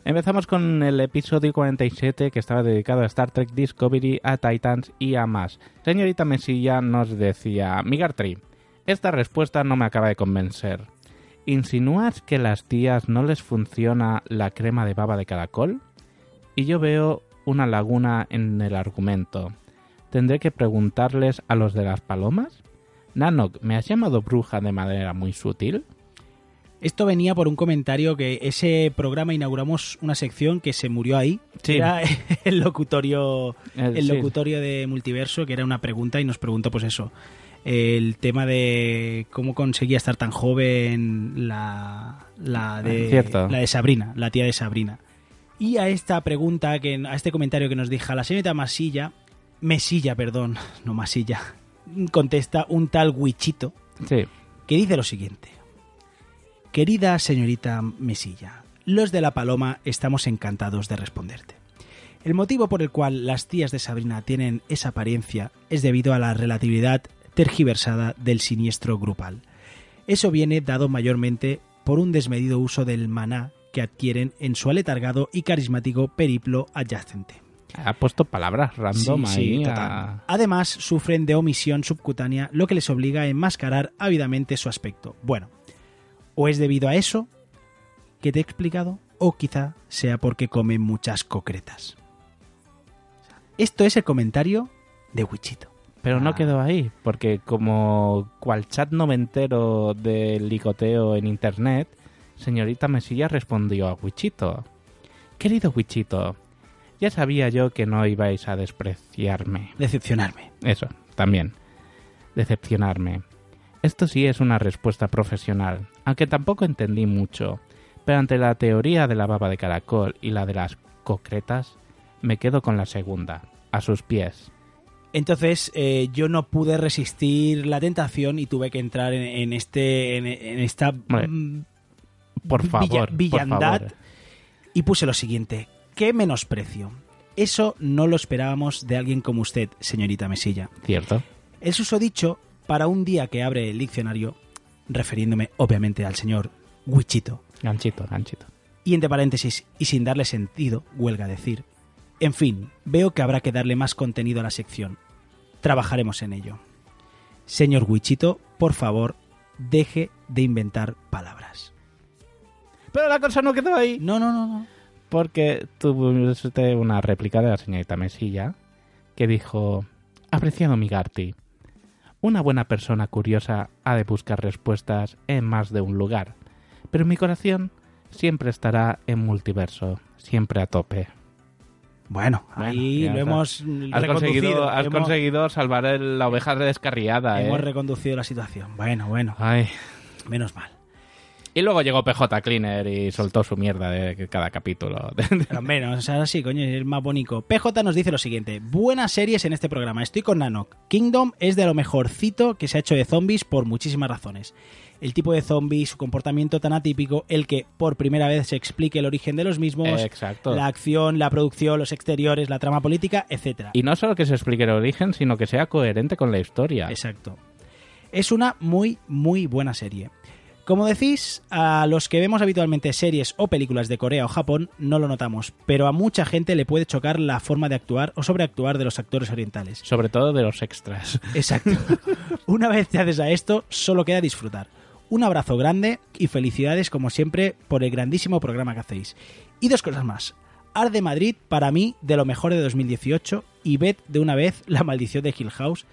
Empezamos con el episodio 47 que estaba dedicado a Star Trek Discovery, a Titans y a más. Señorita Mesilla nos decía, Migartri, esta respuesta no me acaba de convencer. ¿Insinúas que las tías no les funciona la crema de baba de caracol? Y yo veo una laguna en el argumento. ¿Tendré que preguntarles a los de las palomas? Nanok, ¿me has llamado bruja de manera muy sutil? Esto venía por un comentario que ese programa inauguramos una sección que se murió ahí. Sí. Era el locutorio, El- el sí. locutorio de Multiverso, que era una pregunta y nos preguntó pues eso. El tema de cómo conseguía estar tan joven la, la, de, Cierto. la de Sabrina, la tía de Sabrina. Y a esta pregunta, que a este comentario que nos deja la señorita Masilla, Mesilla, perdón, no Masilla, contesta un tal Wichito, Sí. que dice lo siguiente. Querida señorita Mesilla, los de la Paloma estamos encantados de responderte. El motivo por el cual las tías de Sabrina tienen esa apariencia es debido a la relatividad tergiversada del siniestro grupal. Eso viene dado mayormente por un desmedido uso del maná que adquieren en su aletargado y carismático periplo adyacente. Ha puesto palabras random Sí, ahí. a- Además, sufren de omisión subcutánea, lo que les obliga a enmascarar ávidamente su aspecto. Bueno, o es debido a eso que te he explicado, o quizá sea porque comen muchas concretas. Esto es el comentario de Wichito. Pero no Ah. quedó ahí, porque como cual chat noventero del licoteo en internet, señorita Mesilla respondió a Wichito. Querido Wichito, ya sabía yo que no ibais a despreciarme. Decepcionarme. Eso, también. Decepcionarme. Esto sí es una respuesta profesional, aunque tampoco entendí mucho. Pero ante la teoría de la baba de caracol y la de las concretas, me quedo con la segunda, a sus pies. Entonces eh, yo no pude resistir la tentación y tuve que entrar en, en este en, en esta Vale. mm, Por villa- favor, por villandad favor. y puse lo siguiente: qué menosprecio. Eso no lo esperábamos de alguien como usted, señorita Mesilla. Cierto. El susodicho para un día que abre el diccionario, refiriéndome obviamente al señor Wichito, Ganchito, ganchito. y entre paréntesis, y sin darle sentido, huelga decir. En fin, veo que habrá que darle más contenido a la sección. Trabajaremos en ello. Señor Wichito, por favor, deje de inventar palabras. Pero la cosa no quedó ahí. No, no, no, no. Porque tuviste una réplica de la señorita Mesilla que dijo: Apreciado Migarty, una buena persona curiosa ha de buscar respuestas en más de un lugar, pero mi corazón siempre estará en multiverso, siempre a tope. Bueno, ahí lo hemos Has conseguido, has hemos, conseguido salvar el- la oveja descarriada, hemos ¿eh? reconducido la situación. Bueno, bueno, Ay. menos mal. Y luego llegó PJ Cleaner y soltó su mierda de cada capítulo. Pero menos, o sea, sí, coño, es más bonito. PJ nos dice lo siguiente: Buenas series en este programa. Estoy con Nanok. Kingdom es de lo mejorcito que se ha hecho de zombies por muchísimas razones. El tipo de zombie, su comportamiento tan atípico, el que por primera vez se explique el origen de los mismos, Exacto. la acción, la producción, los exteriores, la trama política, etcétera. Y no solo que se explique el origen, sino que sea coherente con la historia. Exacto. Es una muy, muy buena serie. Como decís, a los que vemos habitualmente series o películas de Corea o Japón no lo notamos, pero a mucha gente le puede chocar la forma de actuar o sobreactuar de los actores orientales. Sobre todo de los extras. Exacto. Una vez te haces a esto, solo queda disfrutar. Un abrazo grande y felicidades como siempre por el grandísimo programa que hacéis. Y dos cosas más. Arde Madrid, para mí, de lo mejor de 2018 y ved de una vez La maldición de Hill House.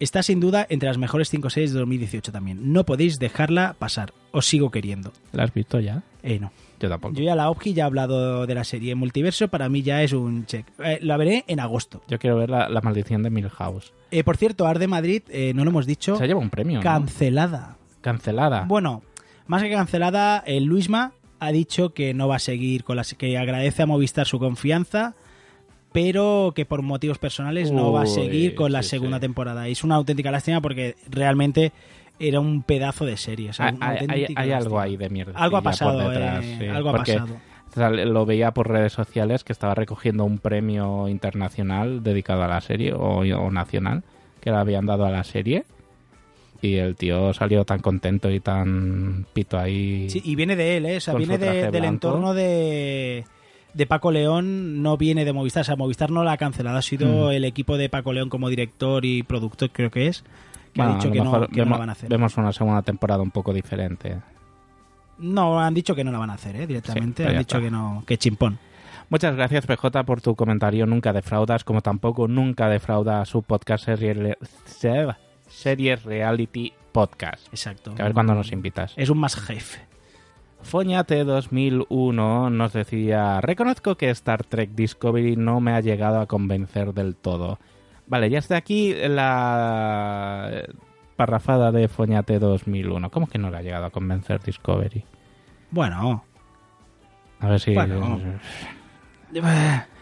Está sin duda entre las mejores 5 series de 2018 también. No podéis dejarla pasar. Os sigo queriendo. ¿La has visto ya? Eh, no. Yo tampoco. Yo ya la Opki ya he hablado de la serie Multiverso, para mí ya es un check. Eh, la veré en agosto. Yo quiero ver la, la maldición de Milhouse. Eh, por cierto, Arde Madrid, eh, no lo hemos dicho. Se lleva un premio. ¿no? Cancelada. Cancelada. Bueno, más que cancelada, el Luisma ha dicho que no va a seguir con las que agradece a Movistar su confianza, pero que por motivos personales no va a seguir con la sí, segunda sí. temporada. Y es una auténtica lástima porque realmente era un pedazo de serie. o sea, hay algo ahí de mierda. Algo ha por pasado, detrás, eh, sí, algo ha pasado. Lo veía por redes sociales que estaba recogiendo un premio internacional dedicado a la serie o, o nacional que le habían dado a la serie. Y el tío salió tan contento y tan pito ahí. Sí, y viene de él, ¿eh? O sea, viene de- del entorno de, de Paco León, no viene de Movistar. O sea, Movistar no la ha cancelado, ha sido Mm. el equipo de Paco León como director y productor, creo que es, que Bueno, ha dicho que, no, que no vemos, la van a hacer. vemos una segunda temporada un poco diferente. No, han dicho que no la van a hacer, ¿eh? Directamente. Sí, han dicho está. que no, que chimpón. Muchas gracias, PJ, por tu comentario. Nunca defraudas, como tampoco nunca defrauda su podcast serie, Series Reality Podcast. Exacto. Que a ver cuándo nos invitas. Es un más jefe. Foñate 2001 nos decía, reconozco que Star Trek Discovery no me ha llegado a convencer del todo. Vale, ya está aquí la parrafada de Foñate 2001. ¿Cómo que no le ha llegado a convencer Discovery? Bueno. A ver si... Bueno.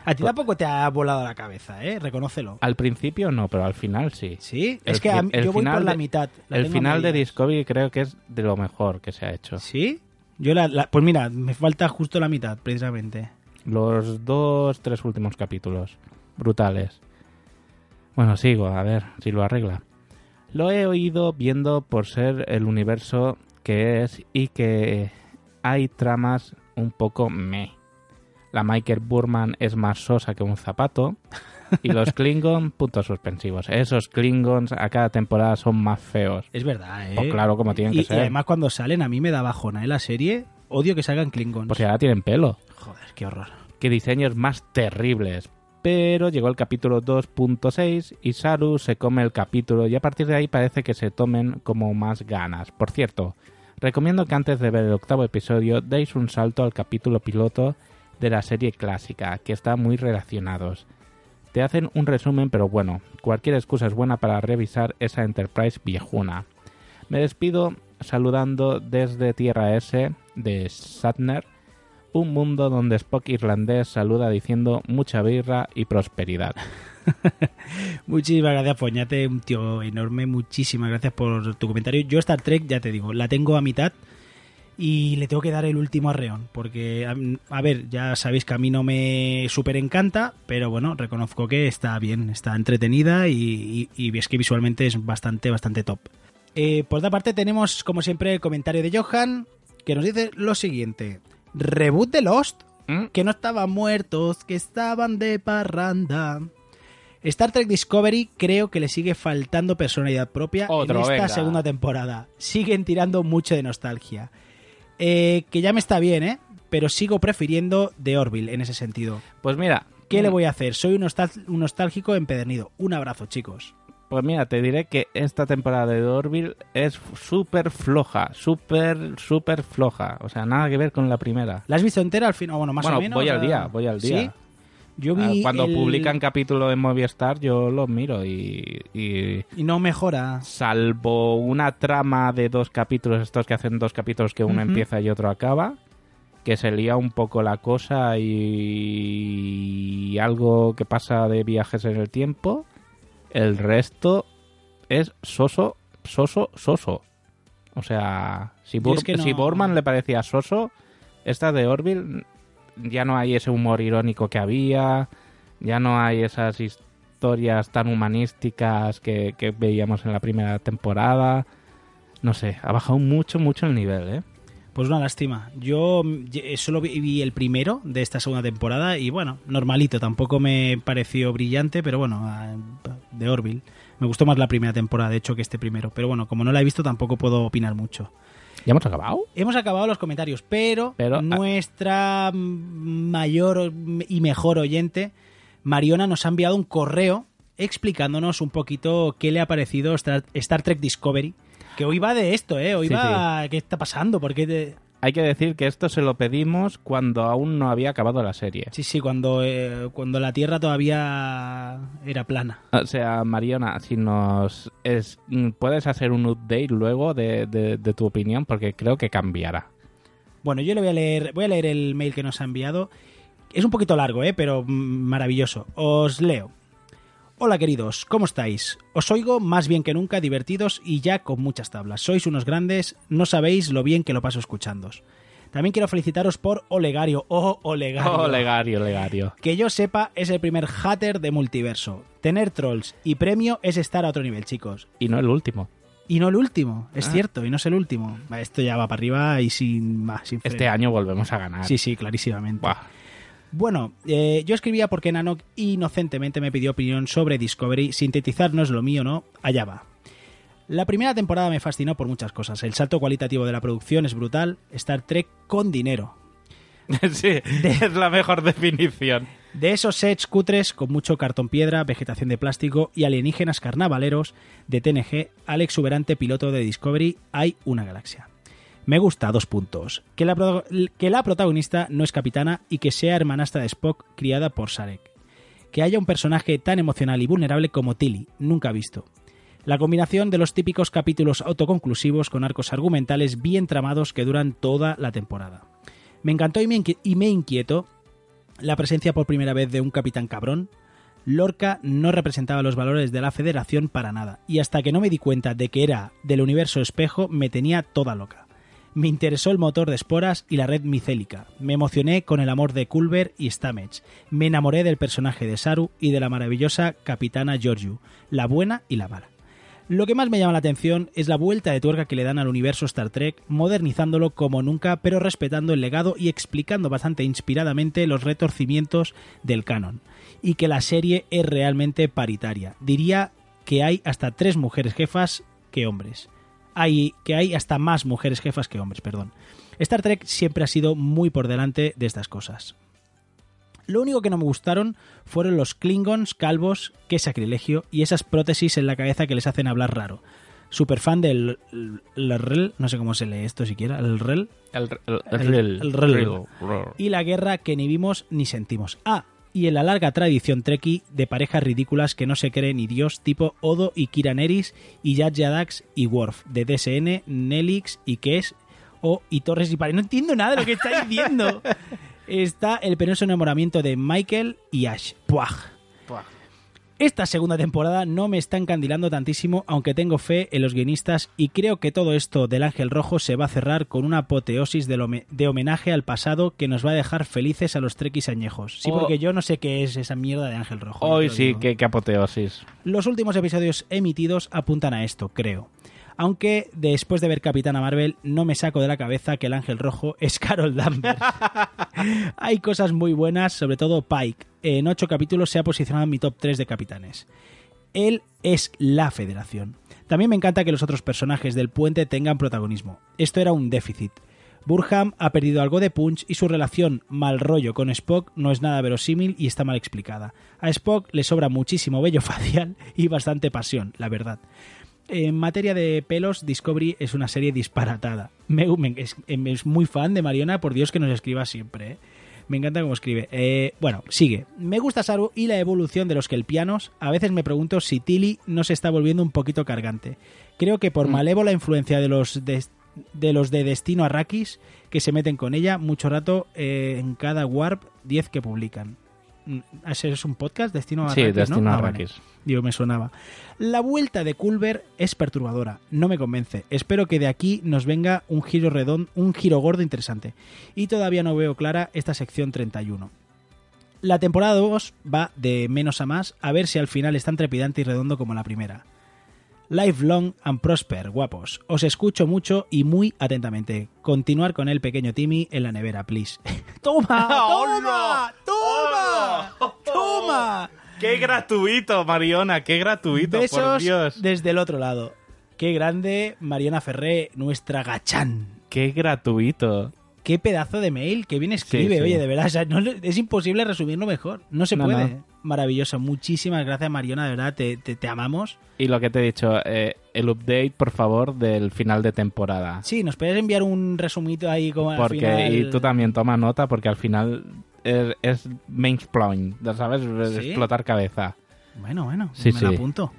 A ti tampoco te ha volado la cabeza, ¿eh? Reconócelo. Al principio no, pero al final sí. ¿Sí? El es que mí- yo voy por la mitad. la el final de. Discovery creo que es de lo mejor que se ha hecho. ¿Sí? Yo la, pues mira, me falta justo la mitad, precisamente. Los dos, tres últimos capítulos. Brutales. Bueno, sigo, a ver si lo arregla. Lo he oído viendo por ser el universo que es y que hay tramas un poco me. La Michael Burman es más sosa que un zapato. Y los Klingon, puntos suspensivos. Esos Klingons a cada temporada son más feos. Es verdad, ¿eh? Pues claro, como tienen y, que y ser. además cuando salen a mí me da bajona, ¿eh? La serie, odio que salgan Klingons. Pues ya tienen pelo. Joder, qué horror. qué diseños más terribles. Pero llegó el capítulo 2.6 y Saru se come el capítulo y a partir de ahí parece que se tomen como más ganas. Por cierto, recomiendo que antes de ver el octavo episodio deis un salto al capítulo piloto de la serie clásica, que está muy relacionados. Te hacen un resumen, pero bueno, cualquier excusa es buena para revisar esa Enterprise viejuna. Me despido saludando desde Tierra S de Satner, un mundo donde Spock irlandés saluda diciendo mucha birra y prosperidad. Muchísimas gracias, Foñate, un tío enorme. Muchísimas gracias por tu comentario. Yo Star Trek, ya te digo, la tengo a mitad y le tengo que dar el último arreón. Porque, a, a ver, ya sabéis que a mí no me súper encanta, pero bueno, reconozco que está bien, está entretenida y, y- y es que visualmente es bastante, bastante top. Eh, por otra parte, tenemos, como siempre, el comentario de Johan, que nos dice lo siguiente. Reboot de Lost, que no estaban muertos, que estaban de parranda. Star Trek Discovery creo que le sigue faltando personalidad propia Otro, en esta venga. segunda temporada. Siguen tirando mucho de nostalgia. Eh, que ya me está bien, ¿eh? Pero sigo prefiriendo The Orville en ese sentido. Pues mira, ¿Qué le voy a hacer? Soy un, nostálgico empedernido. Un abrazo, chicos. Pues mira, te diré que esta temporada de Orville es súper floja, súper, súper floja. O sea, nada que ver con la primera. ¿La has visto entera al final? Bueno, más bueno, o menos. voy al día, voy al día. ¿Sí? Yo Ah, vi Cuando el- publican capítulo en Movistar, yo los miro y, y Y no mejora. salvo una trama de dos capítulos, estos que hacen dos capítulos que uno empieza y otro acaba, que se lía un poco la cosa y algo que pasa de viajes en el tiempo, el resto es soso, soso, soso. O sea, si, Yo Bur- es que no- si Borman le parecía soso, esta de Orville ya no hay ese humor irónico que había, ya no hay esas historias tan humanísticas que, veíamos en la primera temporada. No sé, ha bajado mucho, mucho el nivel, ¿eh? Pues una lástima. Yo ye- solo vi el primero de esta segunda temporada y bueno, normalito. Tampoco me pareció brillante, pero bueno, de Orville. Me gustó más la primera temporada, de hecho, que este primero. Pero bueno, como no la he visto, tampoco puedo opinar mucho. ¿Ya hemos acabado? Hemos acabado los comentarios, pero, Pero, ah- nuestra mayor y mejor oyente, Mariona, nos ha enviado un correo explicándonos un poquito qué le ha parecido Star, Star Trek Discovery. Que hoy va de esto, ¿eh? Hoy Sí, va... ¿Qué está pasando? ¿Por qué te- Hay que decir que esto se lo pedimos cuando aún no había acabado la serie. Sí, sí, cuando, eh, cuando la Tierra todavía era plana. O sea, Mariona, si nos es, mm, puedes hacer un update luego de, de- de tu opinión, porque creo que cambiará. Bueno, yo le voy a leer, voy a leer el mail que nos ha enviado. Es un poquito largo, ¿eh? pero mm, maravilloso. Os leo. Hola queridos, ¿cómo estáis? Os oigo más bien que nunca divertidos y ya con muchas tablas. Sois unos grandes, no sabéis lo bien que lo paso escuchándos. También quiero felicitaros por Olegario. Oh, Olegario. Oh, Legario, Legario. Que yo sepa, es el primer hater de multiverso. Tener trolls y premio es estar a otro nivel, chicos. Y no el último. Y no el último, es Ah. cierto, y no es el último. Esto ya va para arriba y sin más, sin Este año volvemos a ganar. Sí, sí, clarísimamente. Buah. Bueno, eh, yo escribía porque Nanok inocentemente me pidió opinión sobre Discovery. Sintetizar no es lo mío, ¿no? Allá va. La primera temporada me fascinó por muchas cosas. El salto cualitativo de la producción es brutal. Star Trek con dinero. sí, es la mejor definición. De esos sets cutres con mucho cartón piedra, vegetación de plástico y alienígenas carnavaleros de TNG al exuberante piloto de Discovery hay una galaxia. Me gusta dos puntos. Que la, que la protagonista no es capitana y que sea hermanastra de Spock criada por Sarek. Que haya un personaje tan emocional y vulnerable como Tilly, nunca visto. La combinación de los típicos capítulos autoconclusivos con arcos argumentales bien tramados que duran toda la temporada. Me encantó y me, y me inquietó la presencia por primera vez de un capitán cabrón. Lorca no representaba los valores de la Federación para nada, y hasta que no me di cuenta de que era del universo espejo me tenía toda loca. Me interesó el motor de esporas y la red micélica. Me emocioné con el amor de Culver y Stamets. Me enamoré del personaje de Saru y de la maravillosa capitana Georgiou, la buena y la mala. Lo que más me llama la atención es la vuelta de tuerca que le dan al universo Star Trek, modernizándolo como nunca, pero respetando el legado y explicando bastante inspiradamente los retorcimientos del canon. Y que la serie es realmente paritaria. Diría que hay hasta tres mujeres jefas que hombres. Hay, que hay hasta más mujeres jefas que hombres, perdón. Star Trek siempre ha sido muy por delante de estas cosas. Lo único que no me gustaron fueron los Klingons calvos, qué sacrilegio, y esas prótesis en la cabeza que les hacen hablar raro. Super fan del el- el REL, no sé cómo se lee esto siquiera, el REL. El, el, el, El- rel, el rel. rel, rel. Y la guerra que ni vimos ni sentimos. Ah, y en la larga tradición treki de parejas ridículas que no se cree ni Dios, tipo Odo y Kira Nerys, y Jar Jar Dax y Worf, de DSN, Nelix y Kes, o y Torres y Pare. No entiendo nada de lo que está diciendo. Está el penoso enamoramiento de Michael y Ash. Puaj. Esta segunda temporada no me está encandilando tantísimo, aunque tengo fe en los guionistas y creo que todo esto del Ángel Rojo se va a cerrar con una apoteosis de homenaje al pasado que nos va a dejar felices a los trekkies añejos. Sí, Oh. porque yo no sé qué es esa mierda de Ángel Rojo. Hoy lo sí, qué, qué apoteosis. Los últimos episodios emitidos apuntan a esto, creo. Aunque después de ver Capitana Marvel no me saco de la cabeza que el Ángel Rojo es Carol Danvers. Hay cosas muy buenas, sobre todo Pike. En ocho capítulos se ha posicionado en mi top 3 de capitanes. Él es la federación. También me encanta que los otros personajes del puente tengan protagonismo. Esto era un déficit. Burham ha perdido algo de punch y su relación mal rollo con Spock no es nada verosímil y está mal explicada. A Spock le sobra muchísimo vello facial y bastante pasión, la verdad. En materia de pelos, Discovery es una serie disparatada. Me, es, es muy fan de Mariona, por Dios que nos escriba siempre. ¿eh? Me encanta cómo escribe. Eh, bueno, sigue. Me gusta Saru y la evolución de los kelpianos. A veces me pregunto si Tilly no se está volviendo un poquito cargante. Creo que por Mm. malévola influencia de los de, de los de Destino Arrakis que se meten con ella mucho rato eh, en cada warp 10 que publican. ¿Ese es un podcast? Destino Sí, Arrakis, Destino ¿no? Ah, Arrakis. vale. Digo, me sonaba. La vuelta de Culver es perturbadora, no me convence. Espero que de aquí nos venga un giro redondo, un giro gordo interesante. Y todavía no veo clara esta sección 31. La temporada 2 va de menos a más, a ver si al final es tan trepidante y redondo como la primera. Life long and prosper, guapos. Os escucho mucho y muy atentamente. Continuar con el pequeño Timmy en la nevera, please. ¡Toma! ¡Toma! ¡Toma! ¡Toma! ¡Qué gratuito, Mariona! ¡Qué gratuito, por Dios! desde el otro lado. Qué grande Mariana Ferré, nuestra gachán. ¡Qué gratuito! Qué pedazo de mail, que bien escribe, sí. oye, de verdad, o sea, no- es imposible resumirlo mejor, no se No, puede. no. Maravilloso, muchísimas gracias Mariona, de verdad, te, te- te amamos. Y lo que te he dicho, eh, el update, por favor, del final de temporada. Sí, nos puedes enviar un resumito ahí como al Porque, final. y tú también toma nota, porque al final es, es mainsploin, ¿sabes? Explotar cabeza. Bueno, bueno, Sí, me lo sí. apunto.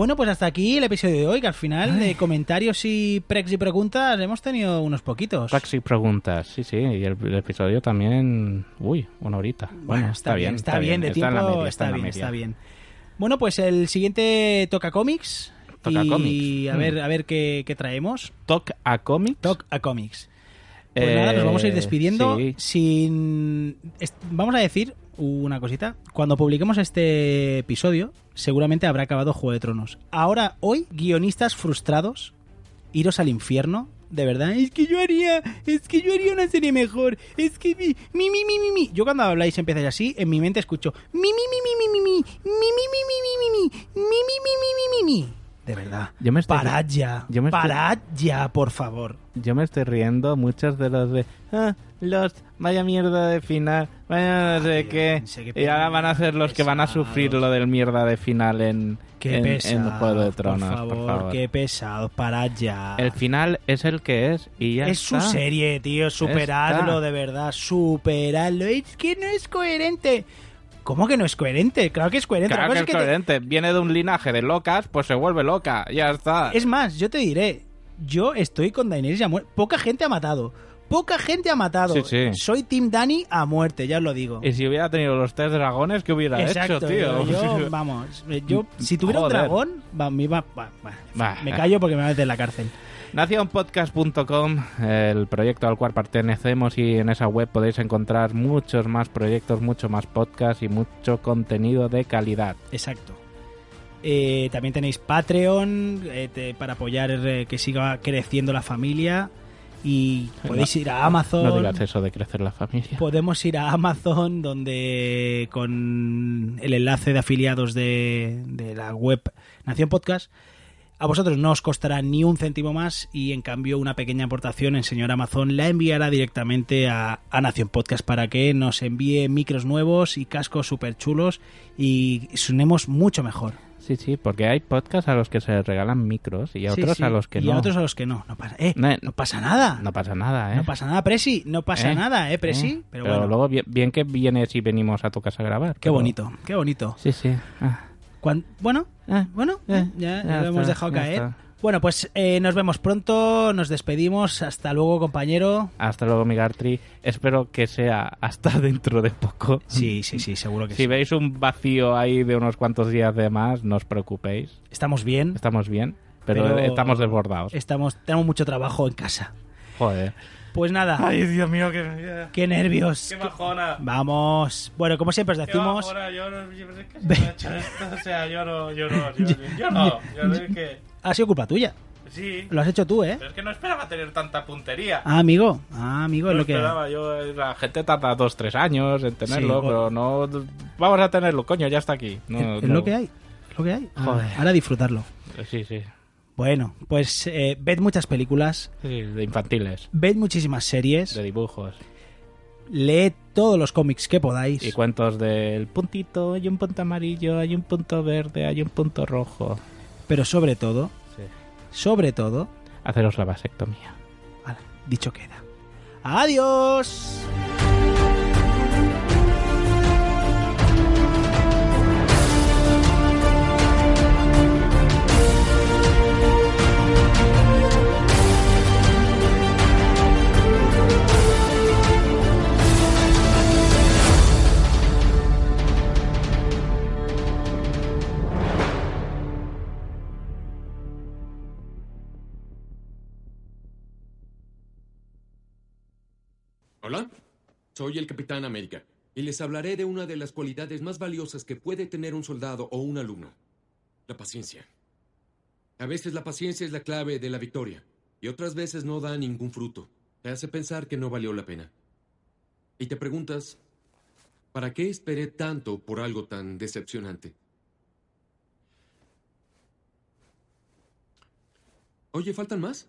Bueno, pues hasta aquí el episodio de hoy, que al final de comentarios y prex y preguntas hemos tenido unos poquitos. Taxi preguntas, sí, sí, y el, el episodio también, uy, una horita. Bueno, está, bien, está, bien, de tiempo, está, bien, está bien. Bueno, pues el siguiente toca cómics. Toca y cómics. a ver, Mm. a ver qué, qué traemos. Talk a Comics. Talk a Comics. Pues nada, nos vamos a ir Eh, despidiendo sí. sin... Vamos a decir una cosita. Cuando publiquemos este episodio, seguramente habrá acabado Juego de Tronos. Ahora, hoy, guionistas frustrados, iros al infierno de verdad, es que yo haría, es que yo haría una serie mejor, es que mi, mi, mi, mi, mi, mi. Yo cuando habláis empezáis así, en mi mente escucho mi, mi, mi, mi, mi, mi, mi, mi, mi, mi, mi, mi, mi, mi, mi, mi, mi, mi, mi. De verdad. Yo me estoy- Parad ya. yo me estoy- Parad ya, por favor. Yo me estoy riendo muchos de los de... Ah, los... Vaya mierda de final. Vaya no sé qué. Y ahora van a ser los que van a pesados. sufrir lo del mierda de final en, Qué en, Juego de Tronos, por favor, por favor. qué pesado. Parad ya. El final es el que es y ya es su está. serie, tío. Superadlo, Está. de verdad. Superadlo. Es que no es coherente. ¿Cómo que no es coherente? Claro que es coherente. La Claro que es te- coherente. Viene de un linaje de locas, pues se vuelve loca. Ya está. Es más, yo te diré. Yo estoy con Daenerys ya muerte. Poca gente ha matado. Poca gente ha matado. Sí, sí. Soy Team Dani a muerte, ya os lo digo. Y si hubiera tenido los tres dragones, ¿qué hubiera Exacto, hecho, tío? Yo, yo, vamos, yo, si tuviera Joder. un dragón, va, me, va- me callo porque me va a meter en la cárcel. Nacionpodcast.com, el proyecto al cual pertenecemos y en esa web podéis encontrar muchos más proyectos, mucho más podcasts y mucho contenido de calidad. Exacto. Eh, también tenéis Patreon eh, te- para apoyar eh, que siga creciendo la familia. Y podéis No, ir a Amazon. No digas eso de crecer la familia. Podemos ir a Amazon, donde con el enlace de afiliados de, de la web Nación Podcast, a vosotros no os costará ni un céntimo más y en cambio una pequeña aportación en señor Amazon la enviará directamente a, a Nación Podcast para que nos envíe micros nuevos y cascos súper chulos y sonemos mucho mejor. Sí, sí, porque hay podcasts a los que se regalan micros y a Sí, otros sí, a los que y no. a otros a los que no. No pasa, eh, No, no pasa nada. No pasa nada, ¿eh? No pasa nada, Presi. No pasa ¿Eh? nada, eh, Presi. ¿Eh? Pero, bueno, luego bien, bien que vienes y venimos a tu casa a grabar. qué pero- bonito, qué bonito. Sí, sí. Ah. Bueno, Eh, bueno, eh, ya, ya lo hemos está, dejado caer. está. Bueno, pues eh, nos vemos pronto, nos despedimos. Hasta luego, compañero. Hasta luego, Migartri. Espero que sea hasta dentro de poco. Sí, sí, sí, seguro que Si sí. veis un vacío ahí de unos cuantos días de más, no os preocupéis. Estamos bien. Estamos bien, pero, Pero- estamos desbordados. Estamos, tenemos mucho trabajo en casa. Joder. Pues nada. Ay, Dios mío, qué, Qué nervios. qué bajona. Vamos. Bueno, como siempre os decimos. yo no, yo no sé qué se me ha hecho esto, o sea, yo no, yo no, yo, yo no, yo sé que... Ha sido culpa tuya. Sí, Lo has hecho tú, ¿eh? pero es que no esperaba tener tanta puntería. Ah, amigo. Ah, amigo, es No lo que. esperaba, yo, la gente tarda dos, tres años en tenerlo, Sí, pero no... Vamos a tenerlo, coño, ya está aquí. No, es, es no- lo que hay. Es lo que hay. Ah, Joder. Ahora disfrutarlo. Sí, sí, Bueno, pues eh, ved muchas películas, sí, de infantiles, ved muchísimas series, de dibujos. leed todos los cómics que podáis. Y cuentos del puntito, hay un punto amarillo, hay un punto verde, hay un punto rojo. Pero sobre todo, Sí. sobre todo, Haceros la vasectomía. ala, dicho queda. ¡Adiós! Hola, soy el Capitán América y les hablaré de una de las cualidades más valiosas que puede tener un soldado o un alumno, la paciencia. A veces la paciencia es la clave de la victoria y otras veces no da ningún fruto. Te hace pensar que no valió la pena. Y te preguntas, ¿para qué esperé tanto por algo tan decepcionante? Oye, ¿faltan más?